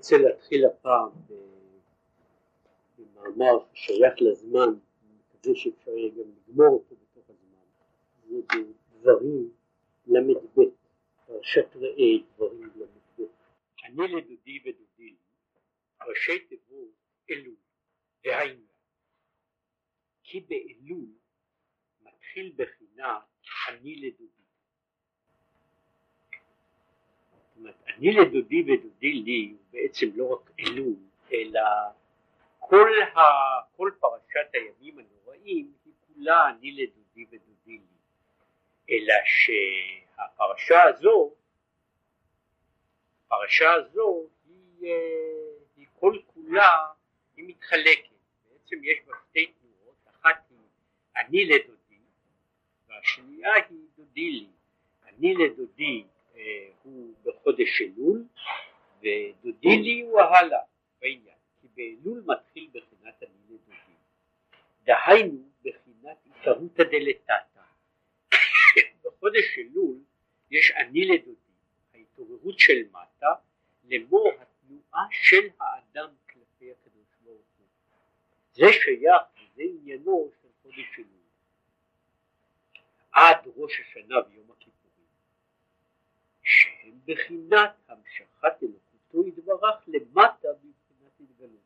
רוצה להתחיל הפעם במאמר ששייך לזמן, אני מקווה שאפשר יהיה גם לגמור אותו בתוך הזמן, זה בדברים ל"ב, פרשת ראה דברים ל"ב. אני לדודי ודודי ראשי תיבות אלול, דהיינו, כי באלול מתחיל בחינה אני לדודי. זאת אומרת, אני לדודי ודודי לי בעצם לא רק אלול, אלא כל, ה, כל פרשת הימים הנוראים היא כולה אני לדודי ודודי לי, אלא שהפרשה הזו, הפרשה הזו היא, היא כל כולה, היא מתחלקת, בעצם יש בה שתי תנועות, אחת היא אני לדודי והשנייה היא דודי לי, אני לדודי אה, הוא בחודש אלול ודודי לי הוא הלאה בעניין, כי באלול מתחיל בחינת אני לדודי, דהיינו בחינת עיקרותא דלתתא, בחודש אלול יש אני לדודי, ההתעוררות של מטה, לאמור התנועה של האדם כלפי הקדוש ברוך הוא, זה שייך וזה עניינו של חודש אלול, עד ראש השנה ויום בחינת המשכת אלוקותו יתברך למטה בבחינת התגלות.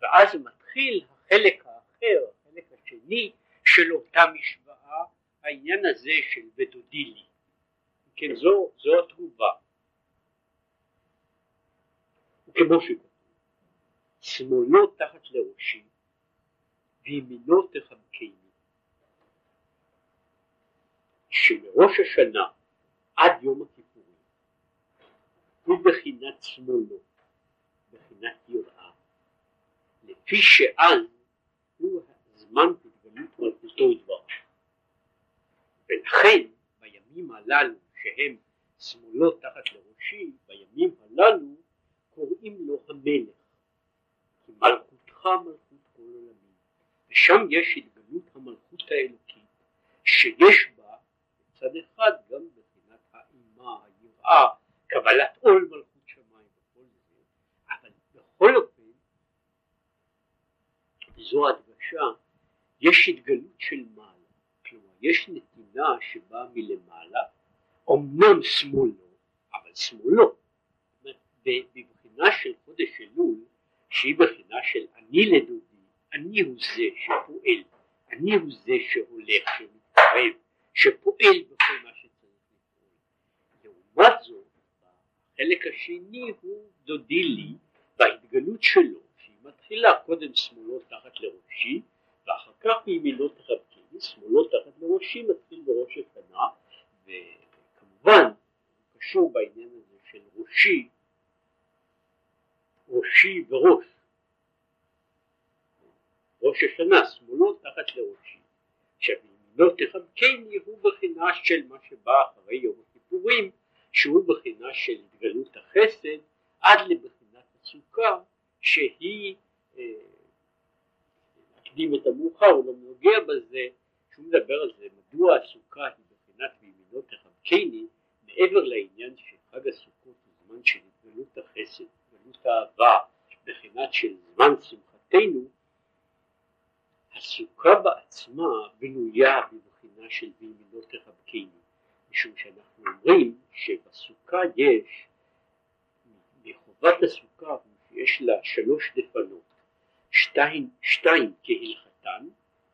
ואז מתחיל החלק האחר, החלק השני של אותה משוואה, העניין הזה של ודודי לי. כן, זו, זו התגובה. וכמו שכתוב, שמאלו תחת לראשי וימינו תחבקני. שמראש השנה עד יום הכיפורים הוא בחינת שמאלו, בחינת יראה, לפי שאז הוא זמן התגלות מלכותו יתברך. ולכן בימים הללו שהם שמאלו תחת לראשי, בימים הללו קוראים לו המלך. כי מלכותך מלכות כל עולמים. ושם יש התגלות המלכות האלוקית, שיש בה מצד אחד גם בחינת האימה, היראה, קבלת עול מלכות שמיים וכל זה, אבל בכל אופן, זו הדגשה, יש התגלות של מעלה, כלומר יש נתינה שבאה מלמעלה, אמנם שמאלו, אבל שמאלו, בבחינה של חודש אלול, שהיא בחינה של אני לדודי, אני הוא זה שפועל, אני הוא זה שהולך, שמתקרב, שפועל בכל מה שצריך לפעול. לעומת זאת, החלק השני הוא דודי לי בהתגלות שלו, שהיא מתחילה קודם שמאלו תחת לראשי, ואחר כך מימינו תחבקני, שמאלו תחת לראשי מתחיל בראש השנה, וכמובן קשור בעניין הזה של ראשי, ראשי וראש, ראש השנה, שמאלו תחת לראשי. עכשיו תחבקני הוא בחינה של מה שבא אחרי יום הכיפורים שהוא בחינה של התגלות החסד עד לבחינת הסוכה שהיא נקדים את המאוחר הוא לא נוגע בזה שהוא מדבר על זה מדוע הסוכה היא בחינת וימינו תחבקני מעבר לעניין שחג הסוכות הוא זמן של התגלות החסד, התגלות האהבה בחינת של זמן שמחתנו הסוכה בעצמה בנויה בבחינה של וימינו תחבקני, משום שאנחנו אומרים שבסוכה יש, מחובת הסוכה יש לה שלוש דפנות, שתיים, שתיים כהלכתן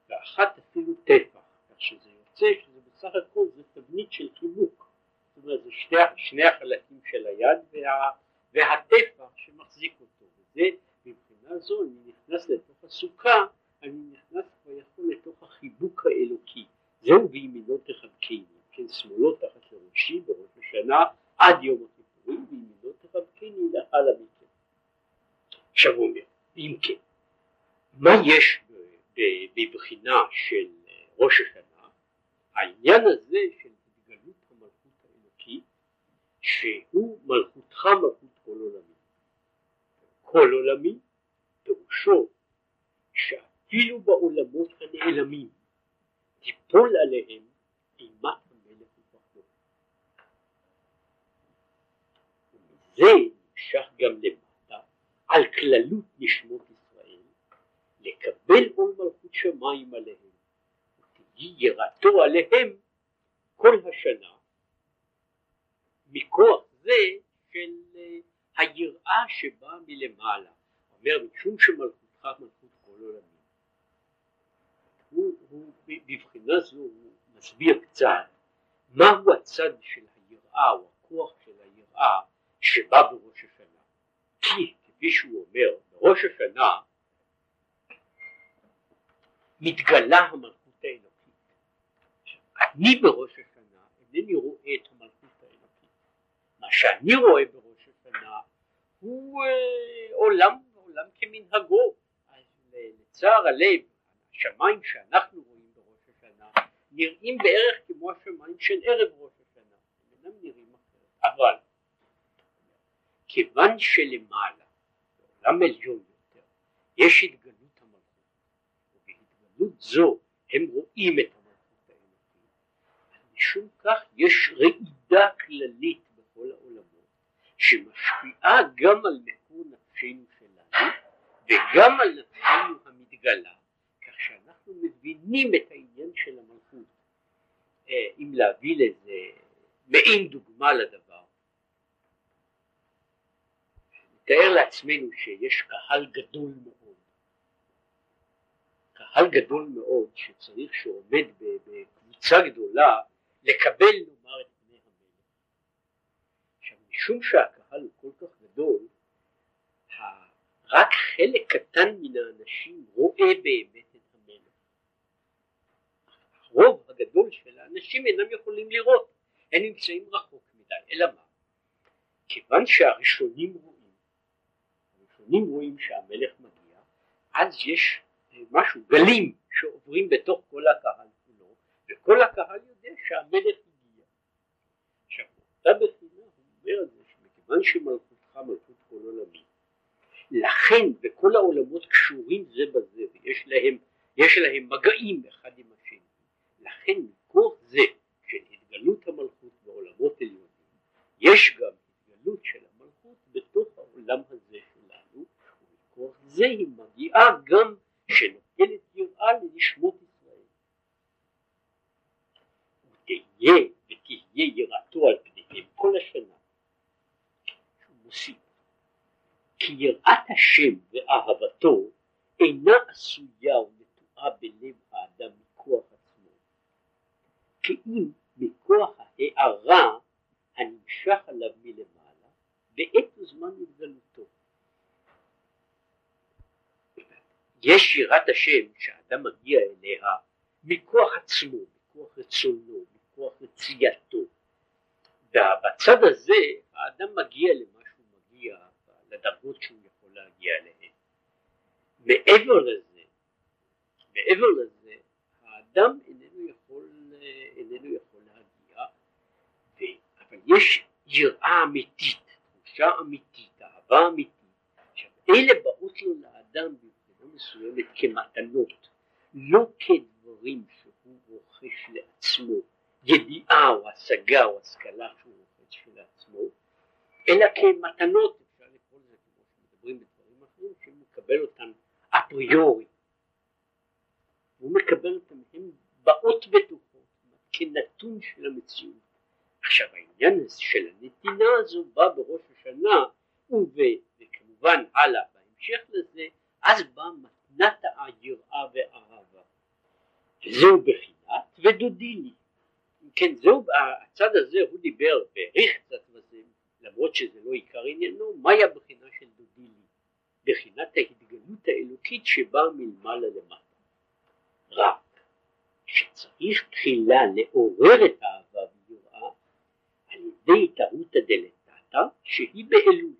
ואחת אפילו טפח, כך שזה יוצא שזה בסך הכל זה תבנית של חיבוק, זאת אומרת זה שני, שני החלקים של היד וה, והטפח שמחזיק אותו, וזה מבחינה זו אני נכנס לתוך הסוכה אני נכנס כביכול לתוך החיבוק האלוקי, זהו וימינו תחבקני, כן, שמאלו תחת לראשי בראש השנה עד יום הכיפורים, וימינו תחבקני לאחר מכן. עכשיו הוא אומר, אם כן, מה יש בבחינה של ראש השנה? העניין הזה של התגלות המלכות האלוקית, שהוא מלכותך מלכות כל עולמי. כל עולמי פירושו שה אפילו בעולמות הנעלמים, תיפול עליהם אימת וזה נמשך גם למטה, על כללות נשמות ישראל, לקבל עול מלכות שמיים עליהם, ותהי יראתו עליהם כל השנה, מכוח זה של אה, היראה שבאה מלמעלה. אומר משום שמלכותך מלכות כל עולמים. הוא, הוא בבחינה זו הוא מסביר קצת מהו הצד של היראה או הכוח של היראה שבא בראש השנה. כי כפי שהוא אומר בראש השנה מתגלה המלכות האלוקית. אני בראש השנה אינני רואה את המלכות האלוקית. מה שאני רואה בראש השנה הוא אה, עולם, עולם כמנהגו. אז לצער הלב, השמיים שאנחנו רואים בראש השנה נראים בערך כמו השמיים של ערב ראש השנה. אינם נראים אחרת. אבל כיוון שלמעלה, בעולם עליון יותר, יש התגלות המלכות, ובהתגלות זו הם רואים את המלכות האלוקית, משום כך יש רעידה כללית בכל העולמות, שמשפיעה גם על מקור נפשנו שלנו, וגם על נפשנו המתגלה, כך שאנחנו מבינים את העניין של המלכות. אה, אם להביא לזה מעין דוגמה לדבר, נתאר לעצמנו שיש קהל גדול מאוד, קהל גדול מאוד שצריך שעומד בקבוצה גדולה לקבל נאמר את פני המלך. עכשיו משום שהקהל הוא כל כך גדול, רק חלק קטן מן האנשים רואה באמת את המלך. הרוב הגדול של האנשים אינם יכולים לראות, הם נמצאים רחוק מדי, אלא מה? כיוון שהראשונים רואים הראשונים רואים שהמלך מגיע, אז יש אה, משהו, גלים שעוברים בתוך כל הקהל כולו, וכל הקהל יודע שהמלך הגיע. עכשיו, אותה בחינה הוא אומר את זה שמכיוון שמלכותך מלכות כל עולמי, לכן בכל העולמות קשורים זה בזה ויש להם, להם מגעים אחד עם השני, לכן מכוח זה של התגלות המלכות בעולמות עליונים, יש גם התגלות של המלכות בתוך העולם הזה מכוח זה היא מגיעה גם שנותנת יראה לנשמות ישראל. ותהיה ותהיה יראתו על פניהם כל השנה. מוסיף כי יראת השם ואהבתו אינה עשויה ונטועה בלב האדם מכוח עצמו, כי מכוח ההארה הנמשך עליו מלמעלה בעת וזמן התגלותו. יש שירת השם שאדם מגיע אליה מכוח עצמו, מכוח רצונו, מכוח רצייתו. ובצד הזה האדם מגיע למה שהוא מגיע, לדרגות שהוא יכול להגיע אליהן. מעבר לזה, מעבר לזה, האדם איננו יכול, איננו יכול להגיע, ו... אבל יש יראה אמיתית, תחושה אמיתית, אהבה אמיתית. עכשיו, אלה באות לו לאדם מסוימת כמתנות, לא כדברים שהוא רוכש לעצמו, ידיעה או השגה או השכלה שהוא רוכש לעצמו, אלא כמתנות, אפשר לקרוא לזה כמו שמדברים בדברים אחרים, שהוא מקבל אותן אפריורי. הוא מקבל אותן, הן באות בתוכו, כנתון של המציאות. עכשיו העניין הזה של הנתינה הזו בא בראש השנה, וכמובן הלאה בהמשך לזה, אז באה מתנת היראה והאהבה. זהו בחינת ודודיני. כן, זהו, הצד הזה הוא דיבר והעריך קצת בזה, למרות שזה לא עיקר עניינו, מהי הבחינה של דודיני? בחינת ההתגלות האלוקית שבאה מלמעלה למטה. רק שצריך תחילה לעורר את האהבה ויראה על ידי התערותא דלתתא שהיא באלול.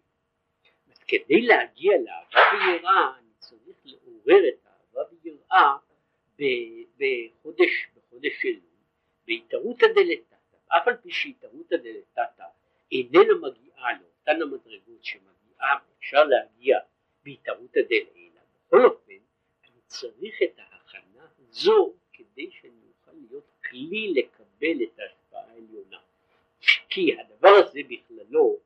כדי להגיע לאהבה ויראה לעורר את האהבה ויראה בחודש, בחודש אלול, בהתערותא דלתתא, אף על פי שהתערותא דלתתא איננה מגיעה לאותן המדרגות שמגיעה, אפשר להגיע בהתערותא דלעילא, בכל אופן אני צריך את ההכנה הזו כדי שאני אוכל להיות כלי לקבל את ההשפעה העליונה, כי הדבר הזה בכללו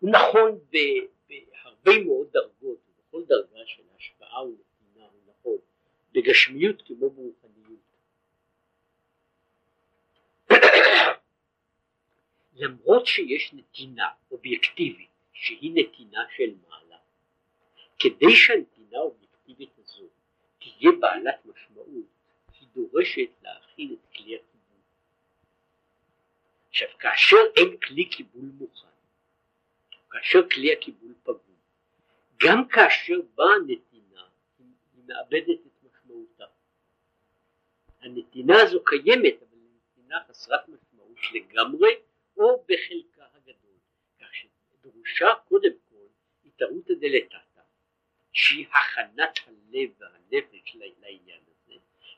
הוא נכון בהרבה מאוד דרגות, בכל דרגה של השפעה ונתינה הוא נכון, בגשמיות כמו ברוחניות. למרות שיש נתינה אובייקטיבית שהיא נתינה של מעלה, כדי שהנתינה האובייקטיבית הזו תהיה בעלת משמעות, היא דורשת להכין את כלי הקיבול. עכשיו כאשר אין כלי קיבול מוכן, כאשר כלי הקיבול פגום, גם כאשר באה נתינה היא מאבדת את משמעותה. הנתינה הזו קיימת אבל היא נתינה חסרת משמעות לגמרי או בחלקה הגדול, כך שדרושה קודם כל התערותא דלתתא שהיא הכנת הלב והנפש לעניין הזה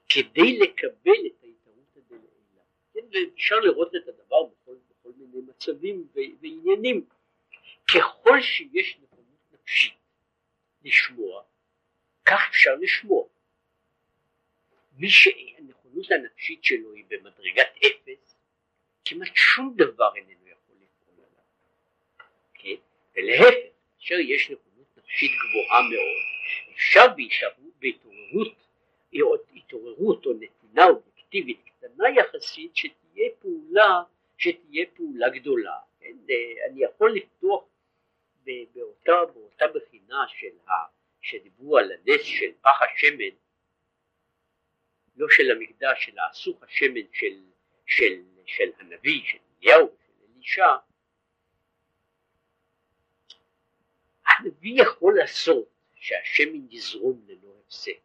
כדי לקבל את ההתערותא דלעילה. כן, ואפשר לראות את הדבר בכל, בכל מיני מצבים ועניינים. ככל שיש נכונות נפשית לשמוע, כך אפשר לשמוע. מי שהנכונות הנפשית שלו היא במדרגת אפס, כמעט שום דבר איננו יכול לפעול עליו. כן? ולהפך, כאשר יש נכונות נפשית גבוהה מאוד, אפשר בהתעוררות, התעוררות או נתינה אובייקטיבית קטנה יחסית שתהיה פעולה, שתהיה פעולה גדולה. כן? אני יכול לפתוח באותה, באותה בחינה של ה... שדיברו על הנס של פח השמן, לא של המקדש, של האסוך השמן של, של של הנביא, של אליהו ושל אלישע, הנביא יכול לעשות שהשמן יזרום ללא הפסק,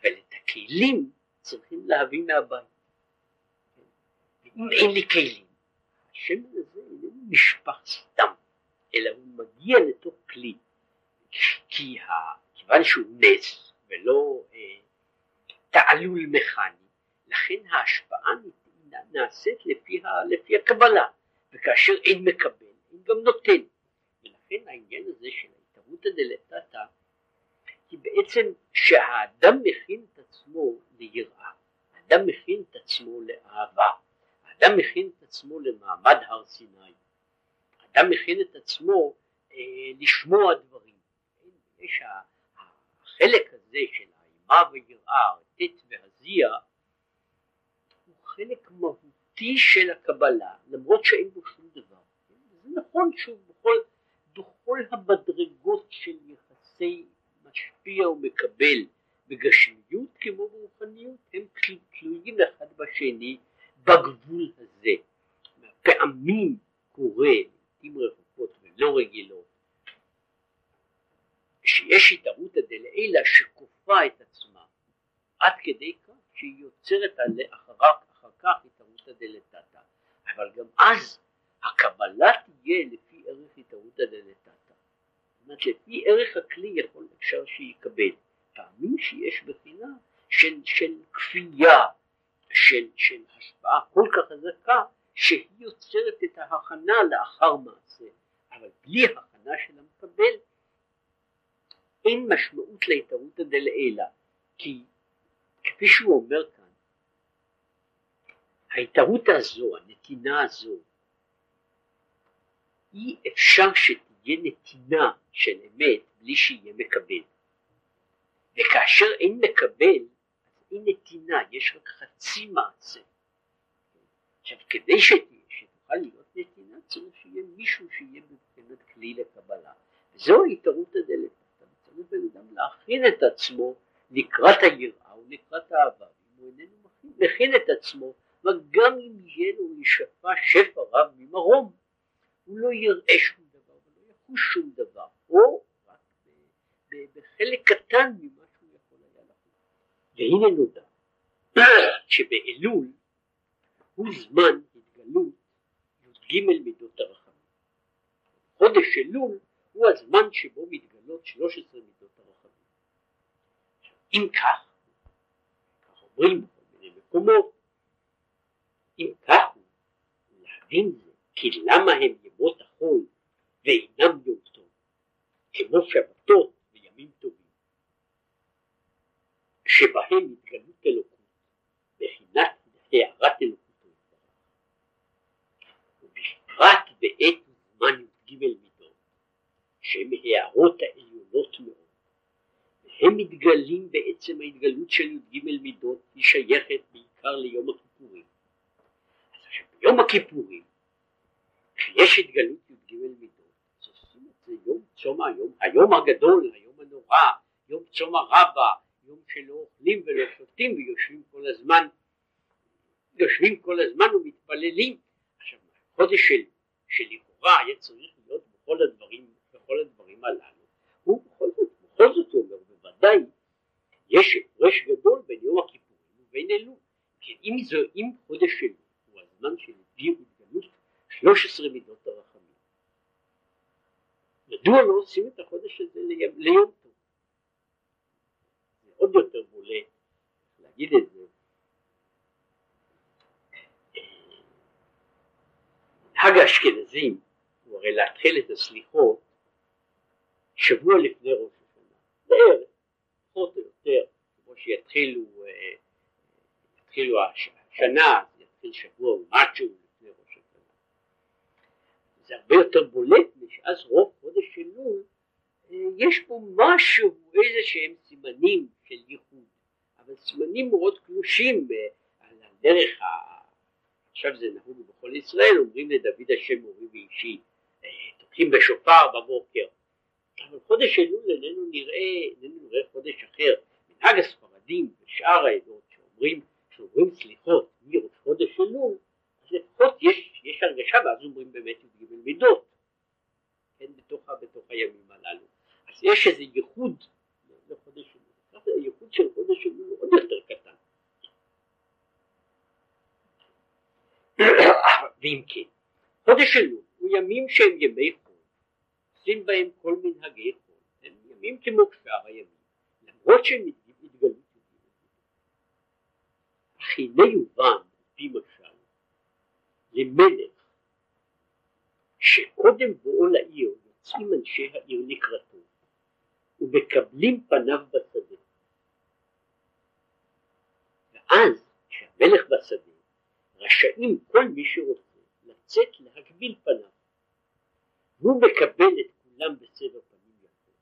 אבל את הכלים צריכים להביא מהבית. ואם אין לי כלים, השמן הזה איננו נשפך סתם, אלא הוא מגיע לתוך כלי, כי כיוון שהוא נס ולא אה, תעלול מכני, לכן ההשפעה נעשית לפי, לפי הקבלה, וכאשר אין מקבל, אין גם נותן. ולכן העניין הזה של ההתערותא דלתתא היא בעצם שהאדם מכין את עצמו ליראה, האדם מכין את עצמו לאהבה, האדם מכין את עצמו למעמד הר סיני, האדם מכין את עצמו אה, לשמוע דברים. יש החלק הזה של האימה ויראה, הטט והזיע, חלק מהותי של הקבלה, למרות שאין בו שום דבר. זה נכון שוב בכל, בכל המדרגות של יחסי משפיע ומקבל בגשמיות כמו ברוחניות, הם תלויים אחד בשני בגבול הזה. פעמים קורה, לעיתים רחוקות ולא רגילות, שיש התערותא דלעילא שכופה את עצמה עד כדי כך שהיא יוצרת אחריו כך התערותא דלתתא, אבל גם אז הקבלה תהיה לפי ערך התערותא דלתתא. זאת אומרת לפי ערך הכלי יכול אפשר שיקבל. פעמים שיש בחינה של, של כפייה, של, של השפעה כל כך חזקה, שהיא יוצרת את ההכנה לאחר מעשה, אבל בלי הכנה של המקבל אין משמעות להתערותא דלעילא, כי כפי שהוא אומר כאן ההתערות הזו, הנתינה הזו, אי אפשר שתהיה נתינה של אמת בלי שיהיה מקבל. וכאשר אין מקבל, אז אין נתינה, יש רק חצי מעשה. עכשיו כדי שתהיה, שתוכל להיות נתינה, צריך שיהיה מישהו שיהיה מבחינת כלי לקבלה. וזו ההתערות הדלת. צריך בן אדם להכין את עצמו לקראת היראה ולקראת האהבה. הוא איננו מכין, את עצמו וגם אם יהיה לו לשפע שפע רב ממרום, הוא לא יראה שום דבר ולא יחוש שום דבר, או רק בחלק קטן ממה שהוא יכול היה לחוש. והנה נודע שבאלול הוא זמן התגלות י"ג מידות הרחמים. חודש אלול הוא הזמן שבו מתגלות 13 מידות הרחמים. אם כך, כך אומרים בכל מיני מקומות, אם כך הוא, להבין כי למה הם ימות החול ואינם יום טוב, כמו שבתות וימים טובים, שבהם התגלות אלוקות, בחינת הערת אלוקותו ובפרט בעת וזמן י"ג מידות, שהם הערות העליונות מאוד. הם מתגלים בעצם ההתגלות של י"ג מידות, היא שייכת בעיקר ליום הכיפורים. אז עכשיו ביום הכיפורים, כשיש התגלות י"ג מידות, אז עושים את זה יום צום היום, היום הגדול, היום הנורא, יום צום הרבה, יום שלא אוכלים ולא שותים ויושבים כל הזמן, יושבים כל הזמן ומתפללים. עכשיו, חודש של, שלכאורה היה צריך להיות בכל הדברים, בכל הדברים הללו, הוא בכל זאת, בכל זאת אומר, בוודאי יש הפרש גדול בין יום הכיפורים ובין אלול. כי אם, זו, אם חודש אלול הוא הזמן של התגלות 13 מידות הרחמים, מדוע לא עושים את החודש הזה ליום טוב? זה עוד יותר בולט להגיד את זה. חג האשכנזים הוא הרי להתחיל את הסליחות שבוע לפני ראש השנה, בערך, פחות או יותר, כמו שיתחילו אה, יתחילו השנה, יתחיל שבוע ומשהו לפני ראש השנה. זה הרבה יותר בולט, שאז רוב חודש אלול אה, יש בו משהו, איזה שהם סימנים של ייחוד, אבל סימנים אה, על הדרך, ה... עכשיו זה נהוג בכל ישראל, אומרים לדוד השם מורי ואישי, תוקעים בשופר בבוקר, אבל חודש אלול איננו נראה, איננו נראה חודש אחר. מנהג הספרדים ושאר העדות שאומרים, שאומרים סליחות מראש חודש אלול, אז לפחות יש, יש הרגשה ואז אומרים באמת י"ג מידות, כן, בתוך, בתוך הימים הללו. אז יש איזה ייחוד לחודש אלול. הייחוד של חודש אלול הוא עוד יותר קטן. ואם כן, חודש אלול הוא ימים שהם ימי חול. עושים בהם כל מנהגי חול, הם ימים כמו שאר הימים, למרות שהם התגלו אך הנה יובן, על פי משל, למלך שקודם בואו לעיר יוצאים אנשי העיר לקראתו ומקבלים פניו בשדה ואז כשהמלך בשדה רשאים כל מי שרוצה לצאת להגביל פניו הוא מקבל את כולם בסבר פנים יפות,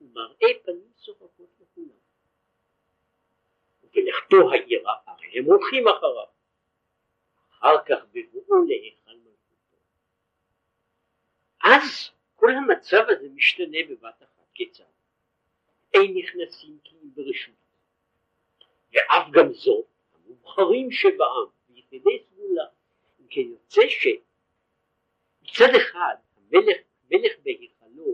ומראה פנים שוחקות לכולם. ובלכתו העירה, הרי הם הולכים אחריו. אחר כך בבואו להיכל מלכותו. אז כל המצב הזה משתנה בבת אחת. כיצד? אין נכנסים אם ברשות. ואף גם זאת, המובחרים שבעם, ויחידי סגולה. אם כן יוצא שמצד אחד המלך, מלך בהיכלו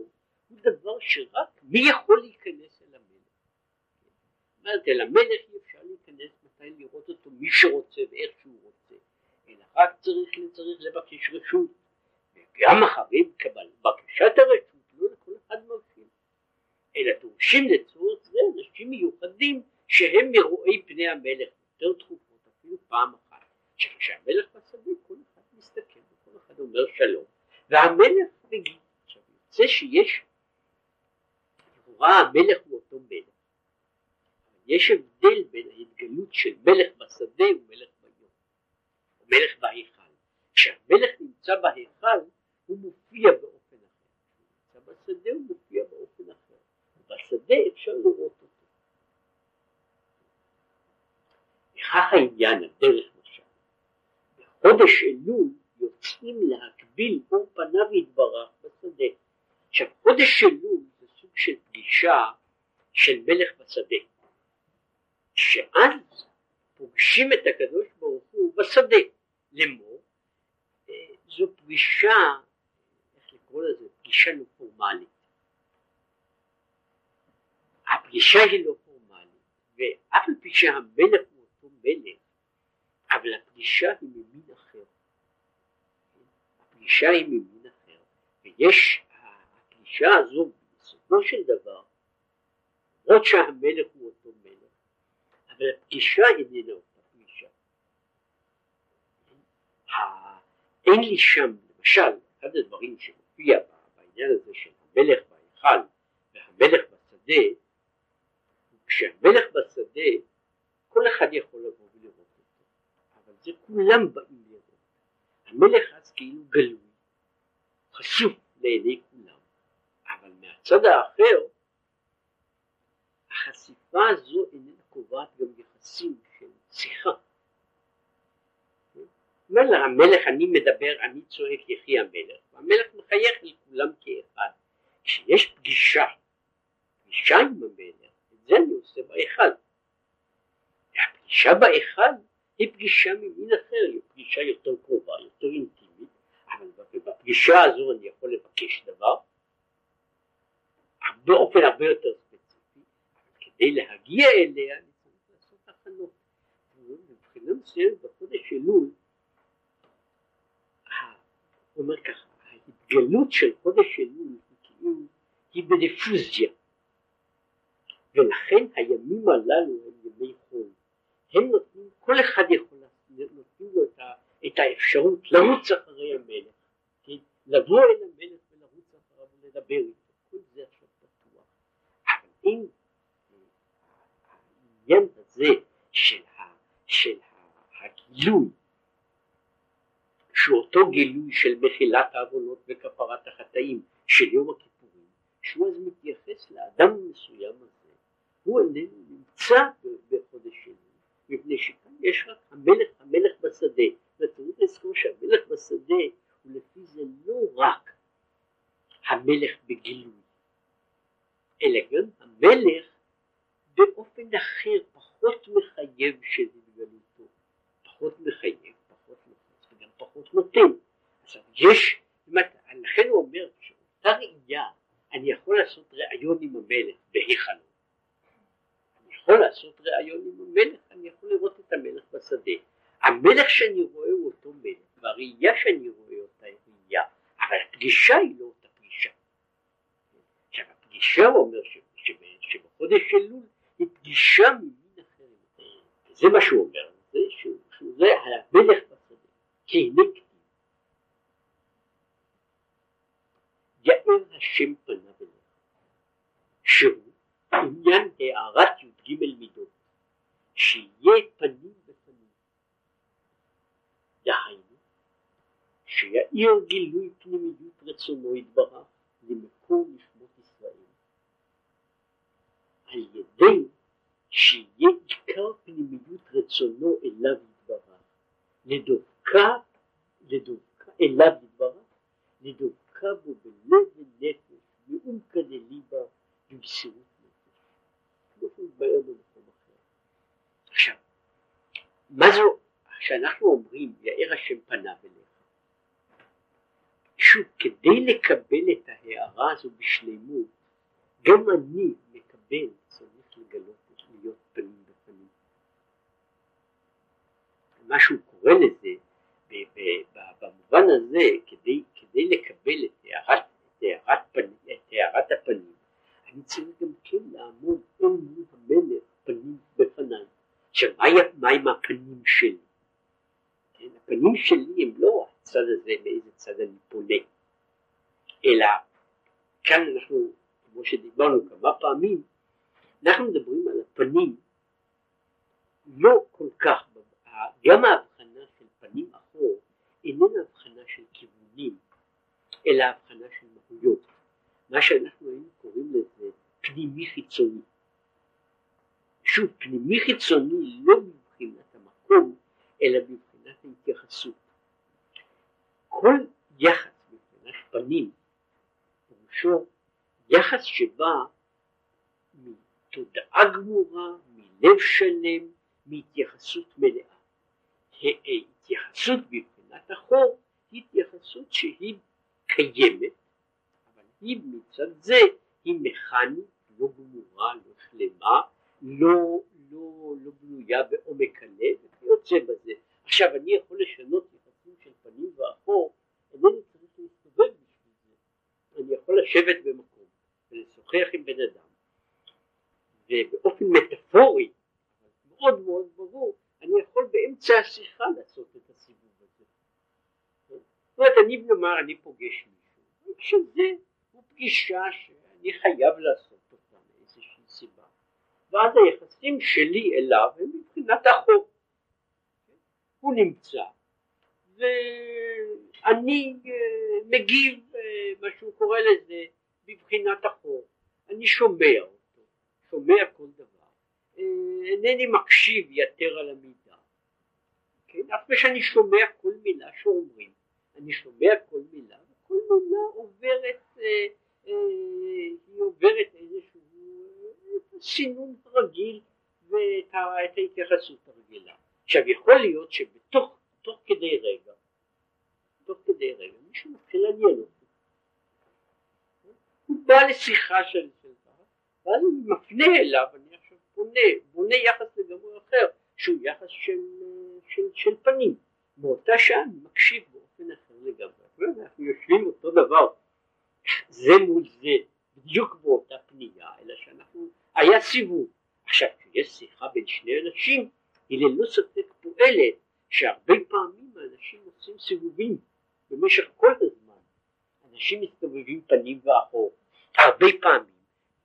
הוא דבר שרק מי יכול להיכנס אל המלך. אומרת אל המלך אי אפשר להיכנס מתי לראות אותו מי שרוצה ואיך שהוא רוצה, אלא רק צריך, צריך לבקש רשות. וגם אחרי בקשת הרשות לא לכל אחד מרשים, אלא דורשים לצורך זה אנשים מיוחדים שהם מרואי פני המלך יותר תכופות אפילו פעם אחת. כשהמלך בשדה כל אחד מסתכל וכל אחד אומר שלום והמלך מגיע. עכשיו יוצא שיש, לכאורה המלך הוא אותו מלך. יש הבדל בין ההתגלות של מלך בשדה ומלך ביום, או מלך בהיכל. כשהמלך נמצא בהיכל הוא מופיע באופן אחר. כשהוא נמצא בשדה הוא מופיע באופן אחר. בשדה אפשר לראות אותו. וכך העניין, הדרך למשל. בחודש אלול יוצאים להקביל אור פניו יתברך בשדה. עכשיו חודש אלול זה סוג של פגישה של מלך בשדה, שאז פוגשים את הקדוש ברוך הוא בשדה, לאמור אה, זו פגישה, איך לקרוא לזה, פגישה לא פורמלית. הפגישה היא לא פורמלית, ואף על פי שהמלך הוא אותו מלך, אבל הפגישה היא ממין אחר. הפגישה היא ממין אחר, ויש, הפגישה הזו בסופו של דבר, למרות שהמלך הוא אותו מלך, אבל הפגישה איננה אותה פגישה. אין לי שם, למשל, אחד הדברים שמופיע בעניין הזה של המלך בהיכל והמלך בשדה, כשהמלך בשדה, כל אחד יכול לבוא ולראות אותו, אבל זה כולם באים לראות. המלך אז כאילו גלוי, חשוף לעיני כולם, אבל מה, מהצד האחר החשיפה הזו איננה קובעת גם יחסים של שיחה. אומר לה המלך אני מדבר, אני צועק יחי המלך, והמלך מחייך לכולם כאחד. כשיש פגישה, פגישה עם המלך, זה אני עושה בהיכל. הפגישה בהיכל היא פגישה ממין אחר, היא פגישה יותר קרובה, יותר אינטימית, אבל בפגישה הזו אני יכול לבקש דבר, באופן הרבה יותר ספציפי, כדי להגיע אליה אני צריך לעשות הכנות. מבחינה מסוימת בחודש אלול, אומר ככה, ההתגלות של חודש אלול היא כאילו, בדיפוזיה, ולכן הימים הללו הם ימי חול. הם נותנים, כל אחד יכול, נותנים לו את האפשרות לרוץ אחרי המלך, כן? לבוא אל המלך ולרוץ אחריו ולדבר איתו, כל זה עכשיו פתוח. אבל אם העניין הזה של, ה, של הגילוי, שהוא אותו גילוי של מחילת העוונות וכפרת החטאים של יום הכיפורים, שהוא אז מתייחס לאדם מסוים הזה, הוא איננו נמצא בחודש שני. מפני שכאן יש רק המלך המלך בשדה. וצריך לזכור שהמלך בשדה הוא לפי זה לא רק המלך בגילוי אלא גם המלך באופן אחר פחות מחייב של התגלותו פחות מחייב פחות מחייב וגם פחות נותן. עכשיו יש לכן הוא אומר שאותה ראייה אני יכול לעשות ראיון עם המלך בהיכלו יכול לעשות ראיון עם המלך, אני יכול לראות את המלך בשדה. המלך שאני רואה הוא אותו מלך, והראייה שאני רואה אותה היא ראייה, אבל הפגישה היא לא אותה פגישה. עכשיו הפגישה הוא אומר שבחודש אלול היא פגישה ממין אחר. זה מה שהוא אומר, זה שהוא, זה המלך בשדה, כי הנה כתיב. יאר השם פניו אליך, שהוא עניין הערת י"ג מידות, שיהיה פנים בפנים. דהיינו, שיאיר גילוי פנימיות רצונו יתברך למקום נשמות ישראל, על ידי שיהיה עיקר פנימיות רצונו אליו יתברך, לדבקה, לדבקה אליו יתברך, לדבקה בו בלב ונפש, מעומקא דליבה, במסירות הוא יתבהר במקום אחר. עכשיו, מה זו, כשאנחנו אומרים יאר השם פניו אליך, שוב, כדי לקבל את ההערה הזו בשלמות, גם אני מקבל, צריך לגלות, להיות פנים בפנים. מה שהוא קורא לזה, במובן הזה, כדי, כדי לקבל את הערת, את הערת, פנים, את הערת הפנים, אני צריך גם כן לעמוד אל מול המלך פנים בפניי. עכשיו מה עם הפנים שלי? כן, הפנים שלי הם לא הצד הזה מאיזה צד אני פונה, אלא כאן אנחנו, שדיברנו כמה פעמים, אנחנו מדברים על הפנים לא כל כך, גם ההבחנה של פנים אחור איננה הבחנה של כיוונים, אלא הבחנה של מהויות. מה שאנחנו היינו קוראים לזה פנימי חיצוני. שוב, פנימי חיצוני לא מבחינת המקום, אלא מבחינת ההתייחסות. כל יחס מבחינת פנים, פירושו שבא מתודעה גמורה, מלב שלם, מהתייחסות מלאה. התייחסות מבחינת החור היא התייחסות שהיא קיימת, היא מצד זה היא מכנית, לא גמורה, לא שלמה, לא, לא, לא בנויה בעומק הלב, וכיוצא בזה. עכשיו אני יכול לשנות יחסים של פנים ואחור, אינני צריך להסתובב בשביל זה. אני יכול לשבת במקום ולשוחח עם בן אדם, ובאופן מטאפורי, מאוד מאוד ברור, אני יכול באמצע השיחה לעשות את הסיבוב הזה. זאת אומרת, אני נאמר, אני פוגש מישהו, שזה פגישה שאני חייב לעשות אותה מאיזושהי סיבה. ואז היחסים שלי אליו הם מבחינת החוק. הוא נמצא. ואני אה, מגיב אה, מה שהוא קורא לזה בבחינת החור, אני שומע אותו, שומע כל דבר, אה, אינני מקשיב יתר על המידה, כן, אף שאני שומע כל מילה שאומרים, אני שומע כל מילה, וכל מילה עוברת, אה, אה, היא עוברת איזשהו אה, סינון רגיל ואת ההתייחסות הרגילה. עכשיו יכול להיות שבתוך תוך כדי רגע, תוך כדי רגע, מישהו מתחיל לעניין אותי. הוא בא לשיחה של סלטה, ואז אני מפנה אליו, אני עכשיו פונה, בונה יחס לגמרי אחר, שהוא יחס של, של, של פנים. באותה שעה אני מקשיב באופן אחר לגמרי, ואנחנו יושבים אותו דבר, זה מול זה, בדיוק באותה פנייה, אלא שאנחנו, היה סיבוב. עכשיו, כשיש שיחה בין שני אנשים, היא ללא ספק פועלת שהרבה פעמים האנשים עושים סיבובים במשך כל הזמן. אנשים מסתובבים פנים ואחור, הרבה פעמים,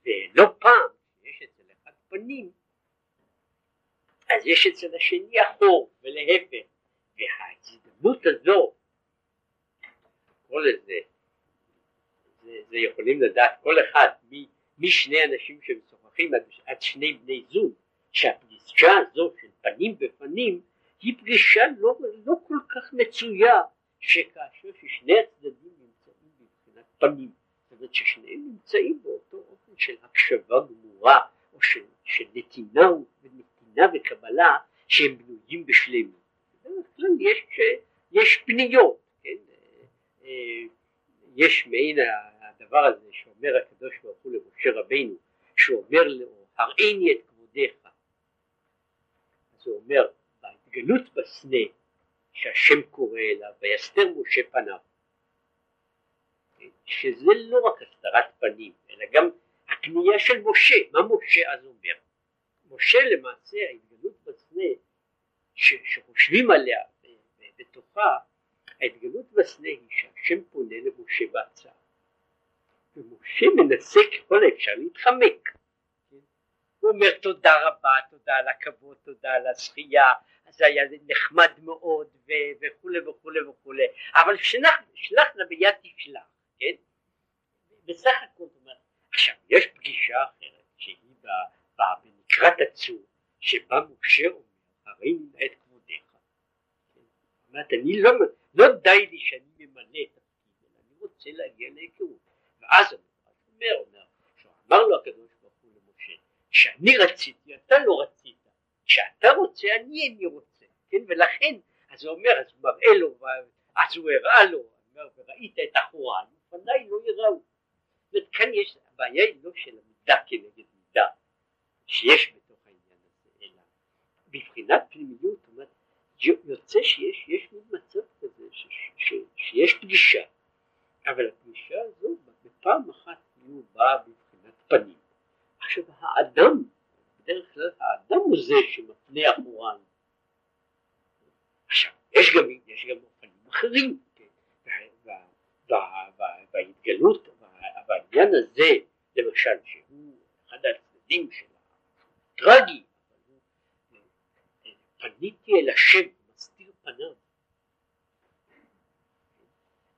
ולא פעם, יש אצל אחד פנים, אז יש אצל השני אחור, ולהפך, וההזדמנות הזו, כל זה, זה, זה יכולים לדעת כל אחד משני אנשים שמשוחחים עד, עד שני בני זוג, שהפגישה הזו של פנים בפנים היא פגישה לא, לא כל כך מצויה שכאשר ששני הצדדים נמצאים מבחינת פנים, זאת אומרת ששניהם נמצאים באותו אופן של הקשבה גמורה או של, של נתינה ונתינה וקבלה שהם בנויים בשלמות. בדרך כלל יש, יש פניות, כן? יש מעין הדבר הזה שאומר הקדוש ברוך הוא למשה רבינו, שאומר לו הראיני את כבודיך, אז הוא אומר ההתגלות בסנה שהשם קורא אליו ויסתר משה פניו שזה לא רק הסתרת פנים אלא גם הפנייה של משה. מה משה אז אומר? משה למעשה ההתגלות בסנה שחושבים עליה בתוכה ההתגלות בסנה היא שהשם פונה למשה בהצעה ומשה מנסה ככל האפשר להתחמק. הוא אומר תודה רבה, תודה על הכבוד, תודה על הזכייה, זה היה נחמד מאוד וכולי וכולי וכולי, אבל שלח נא ביד תשלח, כן? בסך הכל עכשיו יש פגישה אחרת שהיא באה במקרת הצור, שבה משה אומר, הרי נמנה את כבודיך. זאת אומרת, אני לא, לא די לי שאני ממלא את התפקיד, אלא אני רוצה להגיע להיכרות. ואז הוא אומר, אומר, אמר לו הקדוש ברוך הוא למשה, שאני רציתי, אתה לא רצית. כשאתה רוצה אני איני רוצה, כן, ולכן, אז הוא אומר, אז הוא מראה לו, אז הוא הראה לו, אומר, וראית את החורה, לפניי לא יראו. זאת כאן יש, הבעיה היא לא של המידה כנגד מידה, שיש בתוך העניין הזה, אלא בבחינת פנימיות, יוצא שיש יש מין מצב כזה, ש, ש, ש, שיש פגישה, אבל הפגישה הזו בפעם אחת היא באה בבחינת פנים. עכשיו האדם בדרך כלל האדם הוא זה שמפנה אחוריים. עכשיו, יש גם, יש גם אופנים אחרים? וההתגלות, והעניין הזה, למשל, שהוא אחד הצדדים של הטרגי, פניתי אל השם, מסתיר פניו.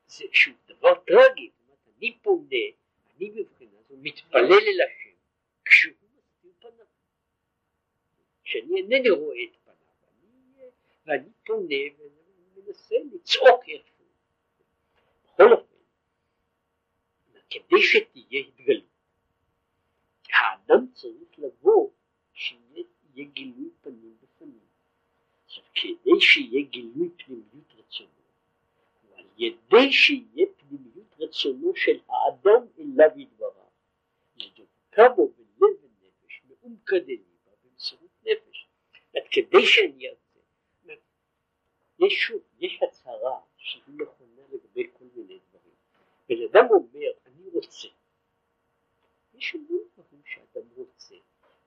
זה שהוא דבר טרגי, אני פונה, אני מבחינה זו מתפלל אל השם, כשהוא שאני אינני רואה את פניו, ואני פונה ומנסה לצעוק איכשהו. בכל אופן, כדי שתהיה התגלות, האדם צריך לבוא שיהיה גילוי פנים בפנים. עכשיו, כדי שיהיה גילוי פנימיות רצונו, ועל ידי שיהיה פנימיות רצונו של האדם אליו ידבריו, לדבקה בו בלב ונפש, מעומקדני כדי שאני ארצה. יש שוב, יש הצהרה שהיא נכונה לגבי כל מיני דברים. בן אדם אומר, אני רוצה. יש המון דברים שאדם רוצה,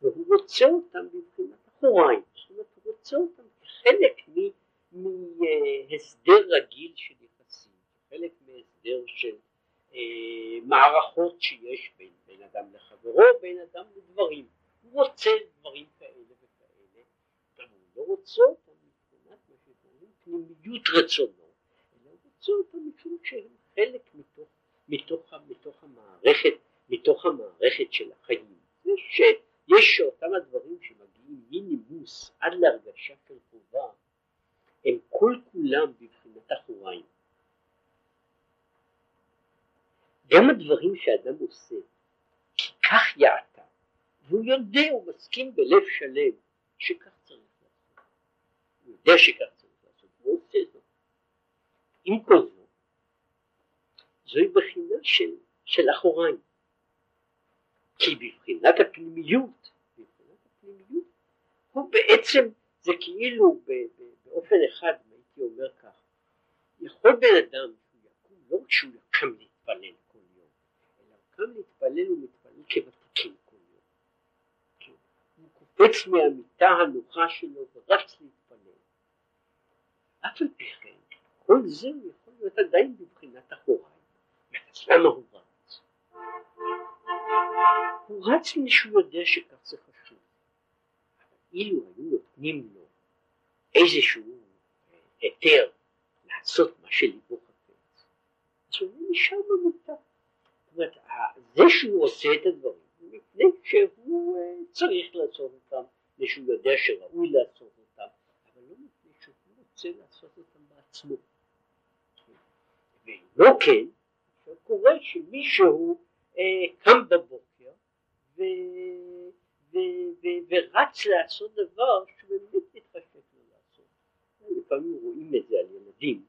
והוא רוצה אותם בבחינת אחוריים. זאת אומרת, הוא רוצה אותם כחלק מהסדר רגיל של יחסים, חלק מהסדר של אה, מערכות שיש בין, בין אדם לחברו, בין אדם לדברים. הוא רוצה דברים כאלה. לא רוצה אותם מבחינת מה שקוראים פנימיות רצונו, אלא רוצה אותם משום שהם חלק מתוך, מתוך, מתוך המערכת, מתוך המערכת של החיים. יש, יש אותם הדברים שמגיעים מינימוס עד להרגשה של חובה, הם כל כולם בבחינת אחוריים. גם הדברים שאדם עושה, כי כך יעתה, והוא יודע, הוא מסכים בלב שלם, שכך צריך לעשות. הוא יודע שכך צריך לעשות, הוא עושה זאת. עם כל זאת, זוהי בחינה של, של אחוריים. כי בבחינת הפנימיות, בבחינת הפנימיות, הוא בעצם, זה כאילו באופן אחד, הייתי אומר כך, יכול בן אדם לא רק שהוא יקם להתפלל כל יום, אלא קם להתפלל ומתפלל כוותיקים כל יום. כן? הוא קופץ מהמיטה הנוחה שלו ורץ להתפלל. אף על פי כן, כל זה יכול להיות עדיין בבחינת אחוריים. למה הוא רץ? הוא רץ מפני שהוא יודע שכך זה חשוב. אילו היו נותנים לו איזשהו אה, היתר לעשות מה שליבו חפץ, אז הוא נשאר במיטה. זאת אומרת, זה שהוא עושה את הדברים, מפני שהוא אה, צריך לעשות אותם, מפני שהוא יודע שראוי לעשות אותם, אבל לא מפני שהוא רוצה לעשות אותם בעצמו. ולא כן, קורה שמישהו אה, קם בבוקר ו, ו, ו, ורץ לעשות דבר שבאמת מתחשק לו לעשות. לפעמים רואים את זה על ילדים.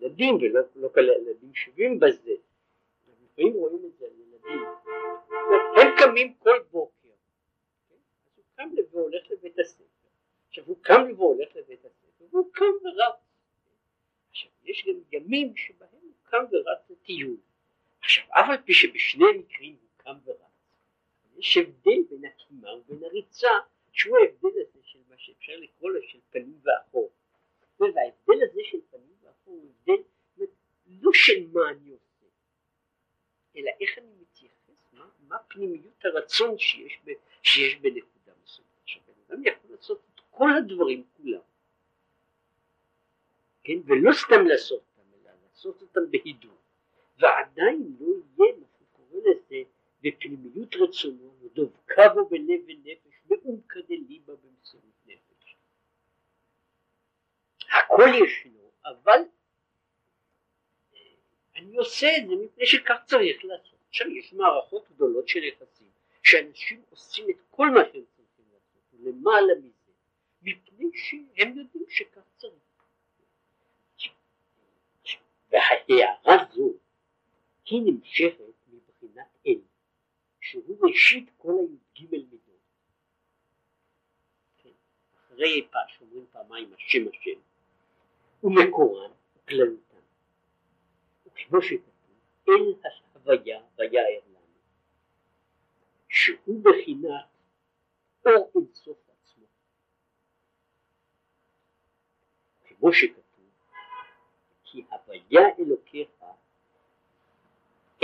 ילדים ולא לא כל הילדים שווים בזה. לפעמים רואים את זה על ילדים. הם קמים כל בוקר. אז הוא קם והולך לבית הספר. עכשיו הוא קם והולך לבית הספר והוא קם ורץ. עכשיו יש גם ימים שבהם קם ורץ לטיול. עכשיו, אף על פי שבשני המקרים הוא קם ורץ, יש הבדל בין הקימה ובין הריצה, שהוא ההבדל הזה של מה שאפשר לקרוא לו של פנים ואחור. וההבדל הזה של פנים ואחור הוא הבדל לא של מה אני עושה, אלא איך אני מתייחס, מה, מה פנימיות הרצון שיש, ב, שיש בנקודה מסוימת. עכשיו, בן אדם יכול לעשות את כל הדברים כולם, כן, ולא סתם לעשות לעשות אותם בהידור, ועדיין לא יהיה מה שהוא קורא לזה בפנימיות רצונו ודבקה בלב ונפש בעומקא דליבה במסירות נפש. הכל ישנו, אבל אה, אני עושה את זה מפני שכך צריך לעשות. עכשיו יש מערכות גדולות של יחסים שאנשים עושים את כל מה שהם צריכים לעשות, ולמעלה מזה, מפני שהם יודעים שכך צריך. וההערה זו היא נמשכת מבחינת אל, שהוא ראשית כל הי"ג מידות. כן. אחרי פעם שאומרים פעמיים השם השם, ומקורן וכללותן. וכמו שכתוב, אל ההוויה ויער לנו, שהוא בחינת אור אינסוף עצמו. כמו שכתוב כי הוויה אלוקיך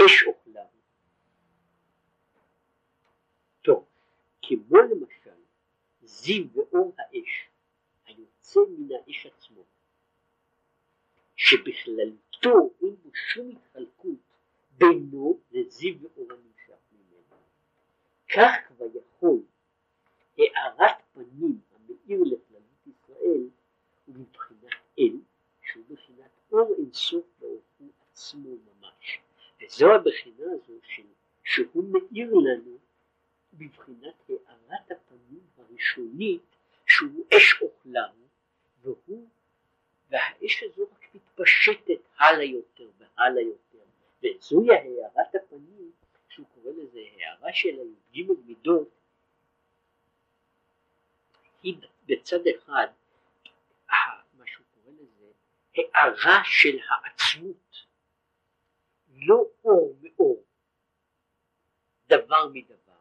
אש אוכלם. טוב, כמו למשל זיו ואור האש היוצא מן האש עצמו, שבכללותו אין בו שום התחלקות בינו לזיו ואור הנמשך ממנו. כך כבר יכול הארת פנים המאיר לכללות ישראל ומבחינת אל אור אינסוף ברוך הוא עצמו ממש. וזו הבחינה הזו של, שהוא מאיר לנו בבחינת הארת הפנים הראשונית שהוא אש אוכלם והוא והאש הזו רק מתפשטת הלאה יותר והלאה יותר וזוהי הארת הפנים שהוא קורא לזה הארה של הי"ג מידות היא בצד אחד הארה של העצמות, לא אור מאור, דבר מדבר,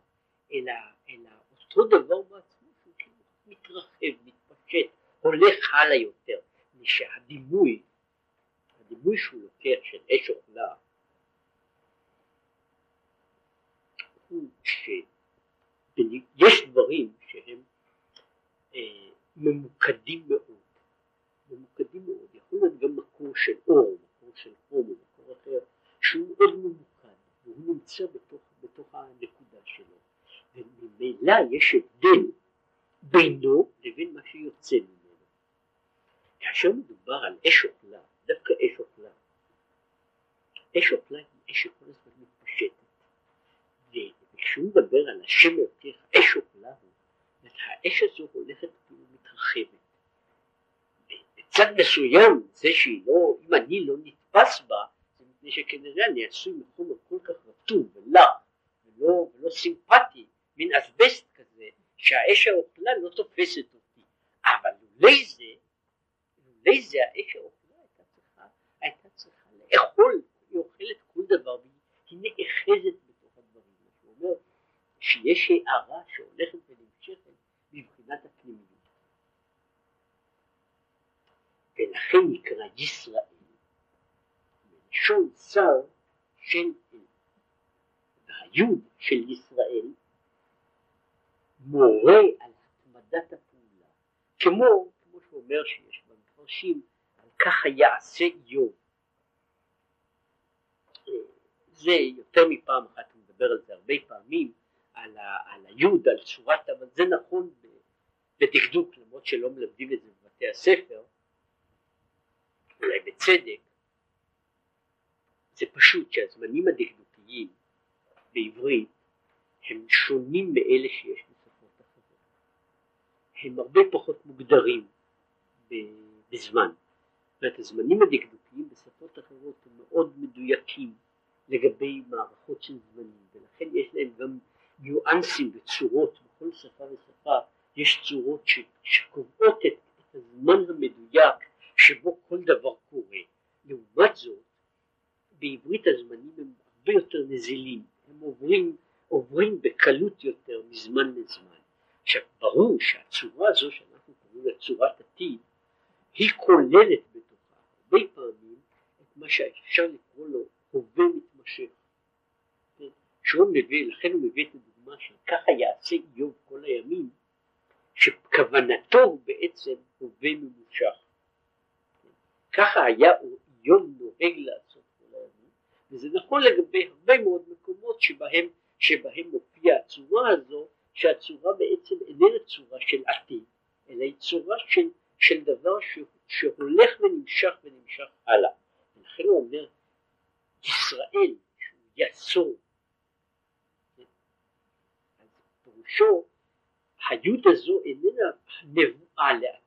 אלא, אלא אותו דבר בעצמו שהוא כאילו מתרחב, מתפשט, הולך הלאה יותר, משהדימוי, הדימוי שהוא לוקח של אש אוכלה, הוא שיש דברים שהם אה, ממוקדים מאוד, להיות גם מקור של אור, מקור של חום, מקור אחר שהוא מאוד ממוקד והוא נמצא בתוך, בתוך הנקודה שלו. וממילא יש הבדל בינו לבין מה שיוצא ממנו. כאשר מדובר על אש אוכלה דווקא אש אוכלה אש אוכלה היא אש שכל הזמן מתפשטת. וכשהוא מדבר על השם אלוקיך אש אוכלה האש הזו הולכת ומתרחבת בצד מסוים זה שהיא לא, אם אני לא נתפס בה זה מפני שכנראה אני עשוי מחומר כל כך רטוב ולח ולא, ולא סימפטי מין אסבסט כזה שהאש האוכלה לא תופסת אותי. אבל לולי זה לולי זה האש האוכלה הייתה צריכה, הייתה צריכה לאכול היא אוכלת כל דבר והיא נאחזת בתוך הדברים. הוא אומר שיש הערה שהולכת ונמשכת מבחינת הפנימיות ולכן נקרא ישראל. מלשון שר של אל והיוד של ישראל מורה על התמדת הפעולה. כמו, כמו שאומר שיש במפרשים על ככה יעשה איוב. זה יותר מפעם אחת הוא מדבר על זה הרבה פעמים על, ה, על היוד על צורת אבל זה נכון בדקדוק למרות שלא מלמדים את זה בבתי הספר אולי בצדק זה פשוט שהזמנים הדקדוקיים בעברית הם שונים מאלה שיש בשפות אחרות. הם הרבה פחות מוגדרים בזמן. זאת אומרת הזמנים הדקדוקיים בשפות אחרות הם מאוד מדויקים לגבי מערכות של זמנים ולכן יש להם גם ניואנסים וצורות בכל שפה ושפה יש צורות שקובעות את, את הזמן המדויק שבו כל דבר קורה. לעומת זאת בעברית הזמנים הם הרבה יותר נזילים, הם עוברים, עוברים בקלות יותר מזמן לזמן. עכשיו ברור שהצורה הזו שאנחנו קוראים לה צורת עתיד היא כוללת בתוכה הרבה פעמים את מה שאפשר לקרוא לו הווה מתמשך. שהוא מביא, לכן הוא מביא את הדוגמה שככה יעשה איוב כל הימים, שכוונתו בעצם הווה ממושך. ככה היה איוב נוהג לעשות כל הימים, וזה נכון לגבי הרבה מאוד מקומות שבהם, שבהם מופיעה הצורה הזו, שהצורה בעצם איננה צורה של עתיד, אלא היא צורה של, של דבר ש, שהולך ונמשך ונמשך הלאה. ולכן הוא אומר ישראל שהוא יסור פירושו היוד הזו איננה נבואה לעתיד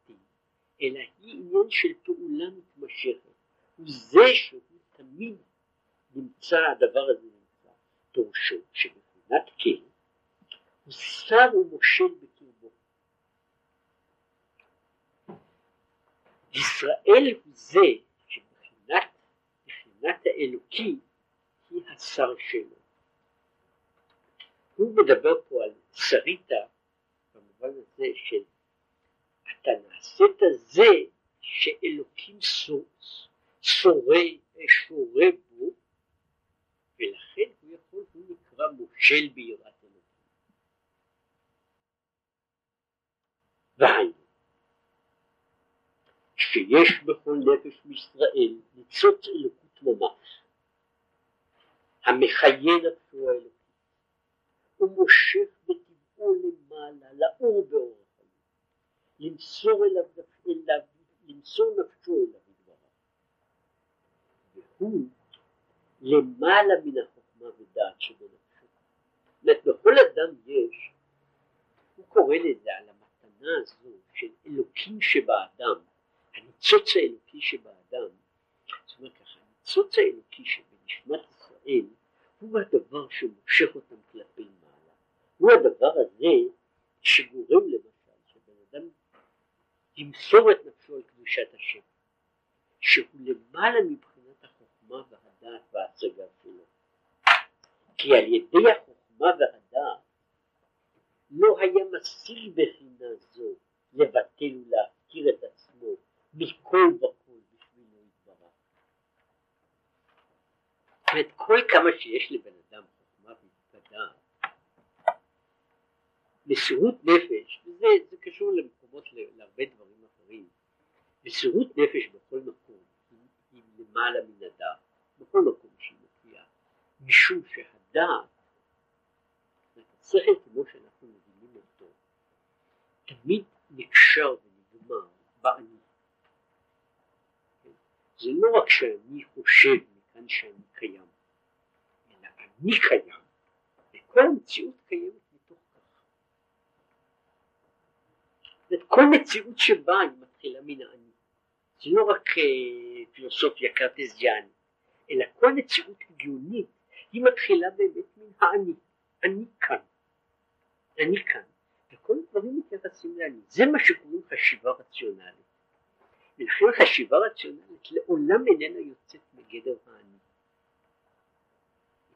אלא היא עניין של פעולה מתמשכת הוא זה שהוא תמיד נמצא הדבר הזה נמצא פירושו שבבחינת כן הוא שר ומושל בקרבו ישראל הוא זה מבחינת האלוקי היא השר שלו. הוא מדבר פה על שריתה במובן הזה של אתה נעשית זה שאלוקים שורה, שורה בו ולכן הוא יכול, הוא נקרא מושל ביראת אלוקים. והיינו שיש בכל נפש מישראל ניצוץ אלוקות ממש המחיה נפשו האלוקית ומושך בטבעו למעלה לאור באור למסור אליו, אליו למסור נפשו אליו יתברך והוא למעלה מן החוכמה ודעת שבנפשו זאת אומרת בכל אדם יש הוא קורא לזה על המתנה הזו של אלוקים שבאדם הניצוץ האלוקי שבאדם, זאת אומרת ככה, הניצוץ האלוקי שבנשמת ישראל הוא הדבר שמושך אותם כלפי מעלה, הוא הדבר הזה שגורם אדם ימסור את נפשו על קדושת השם, שהוא למעלה מבחינת החוכמה והדעת וההצגה שלו, כי על ידי החוכמה והדעת לא היה מסיל בחינה זו לבטל ולהפקיר את עצמו מכל וכל בשבילו יתברך. זאת אומרת כל כמה שיש לבן אדם חוכמה והתפדה, מסירות נפש, וזה זה קשור למקומות להרבה דברים מסירות נפש בכל מקום היא, למעלה מן הדעת, בכל מקום שהיא מופיעה, משום שהדעת, השכל כמו שאנחנו מבינים אותו, תמיד נקשר ונגמר באני. זה לא רק שאני חושב מכאן שאני קיים, אלא אני קיים, וכל המציאות קיימת מתוך כך. וכל מציאות שבאה היא מתחילה מן האני. זה לא רק אה, פילוסופיה קרטזיאנית, אלא כל מציאות הגיונית היא מתחילה באמת מן האני. אני כאן. אני כאן. וכל הדברים מתייחסים לאני. זה מה שקוראים חשיבה רציונלית. ולכן חשיבה רציונלית לעולם איננה יוצאת מגדר האני.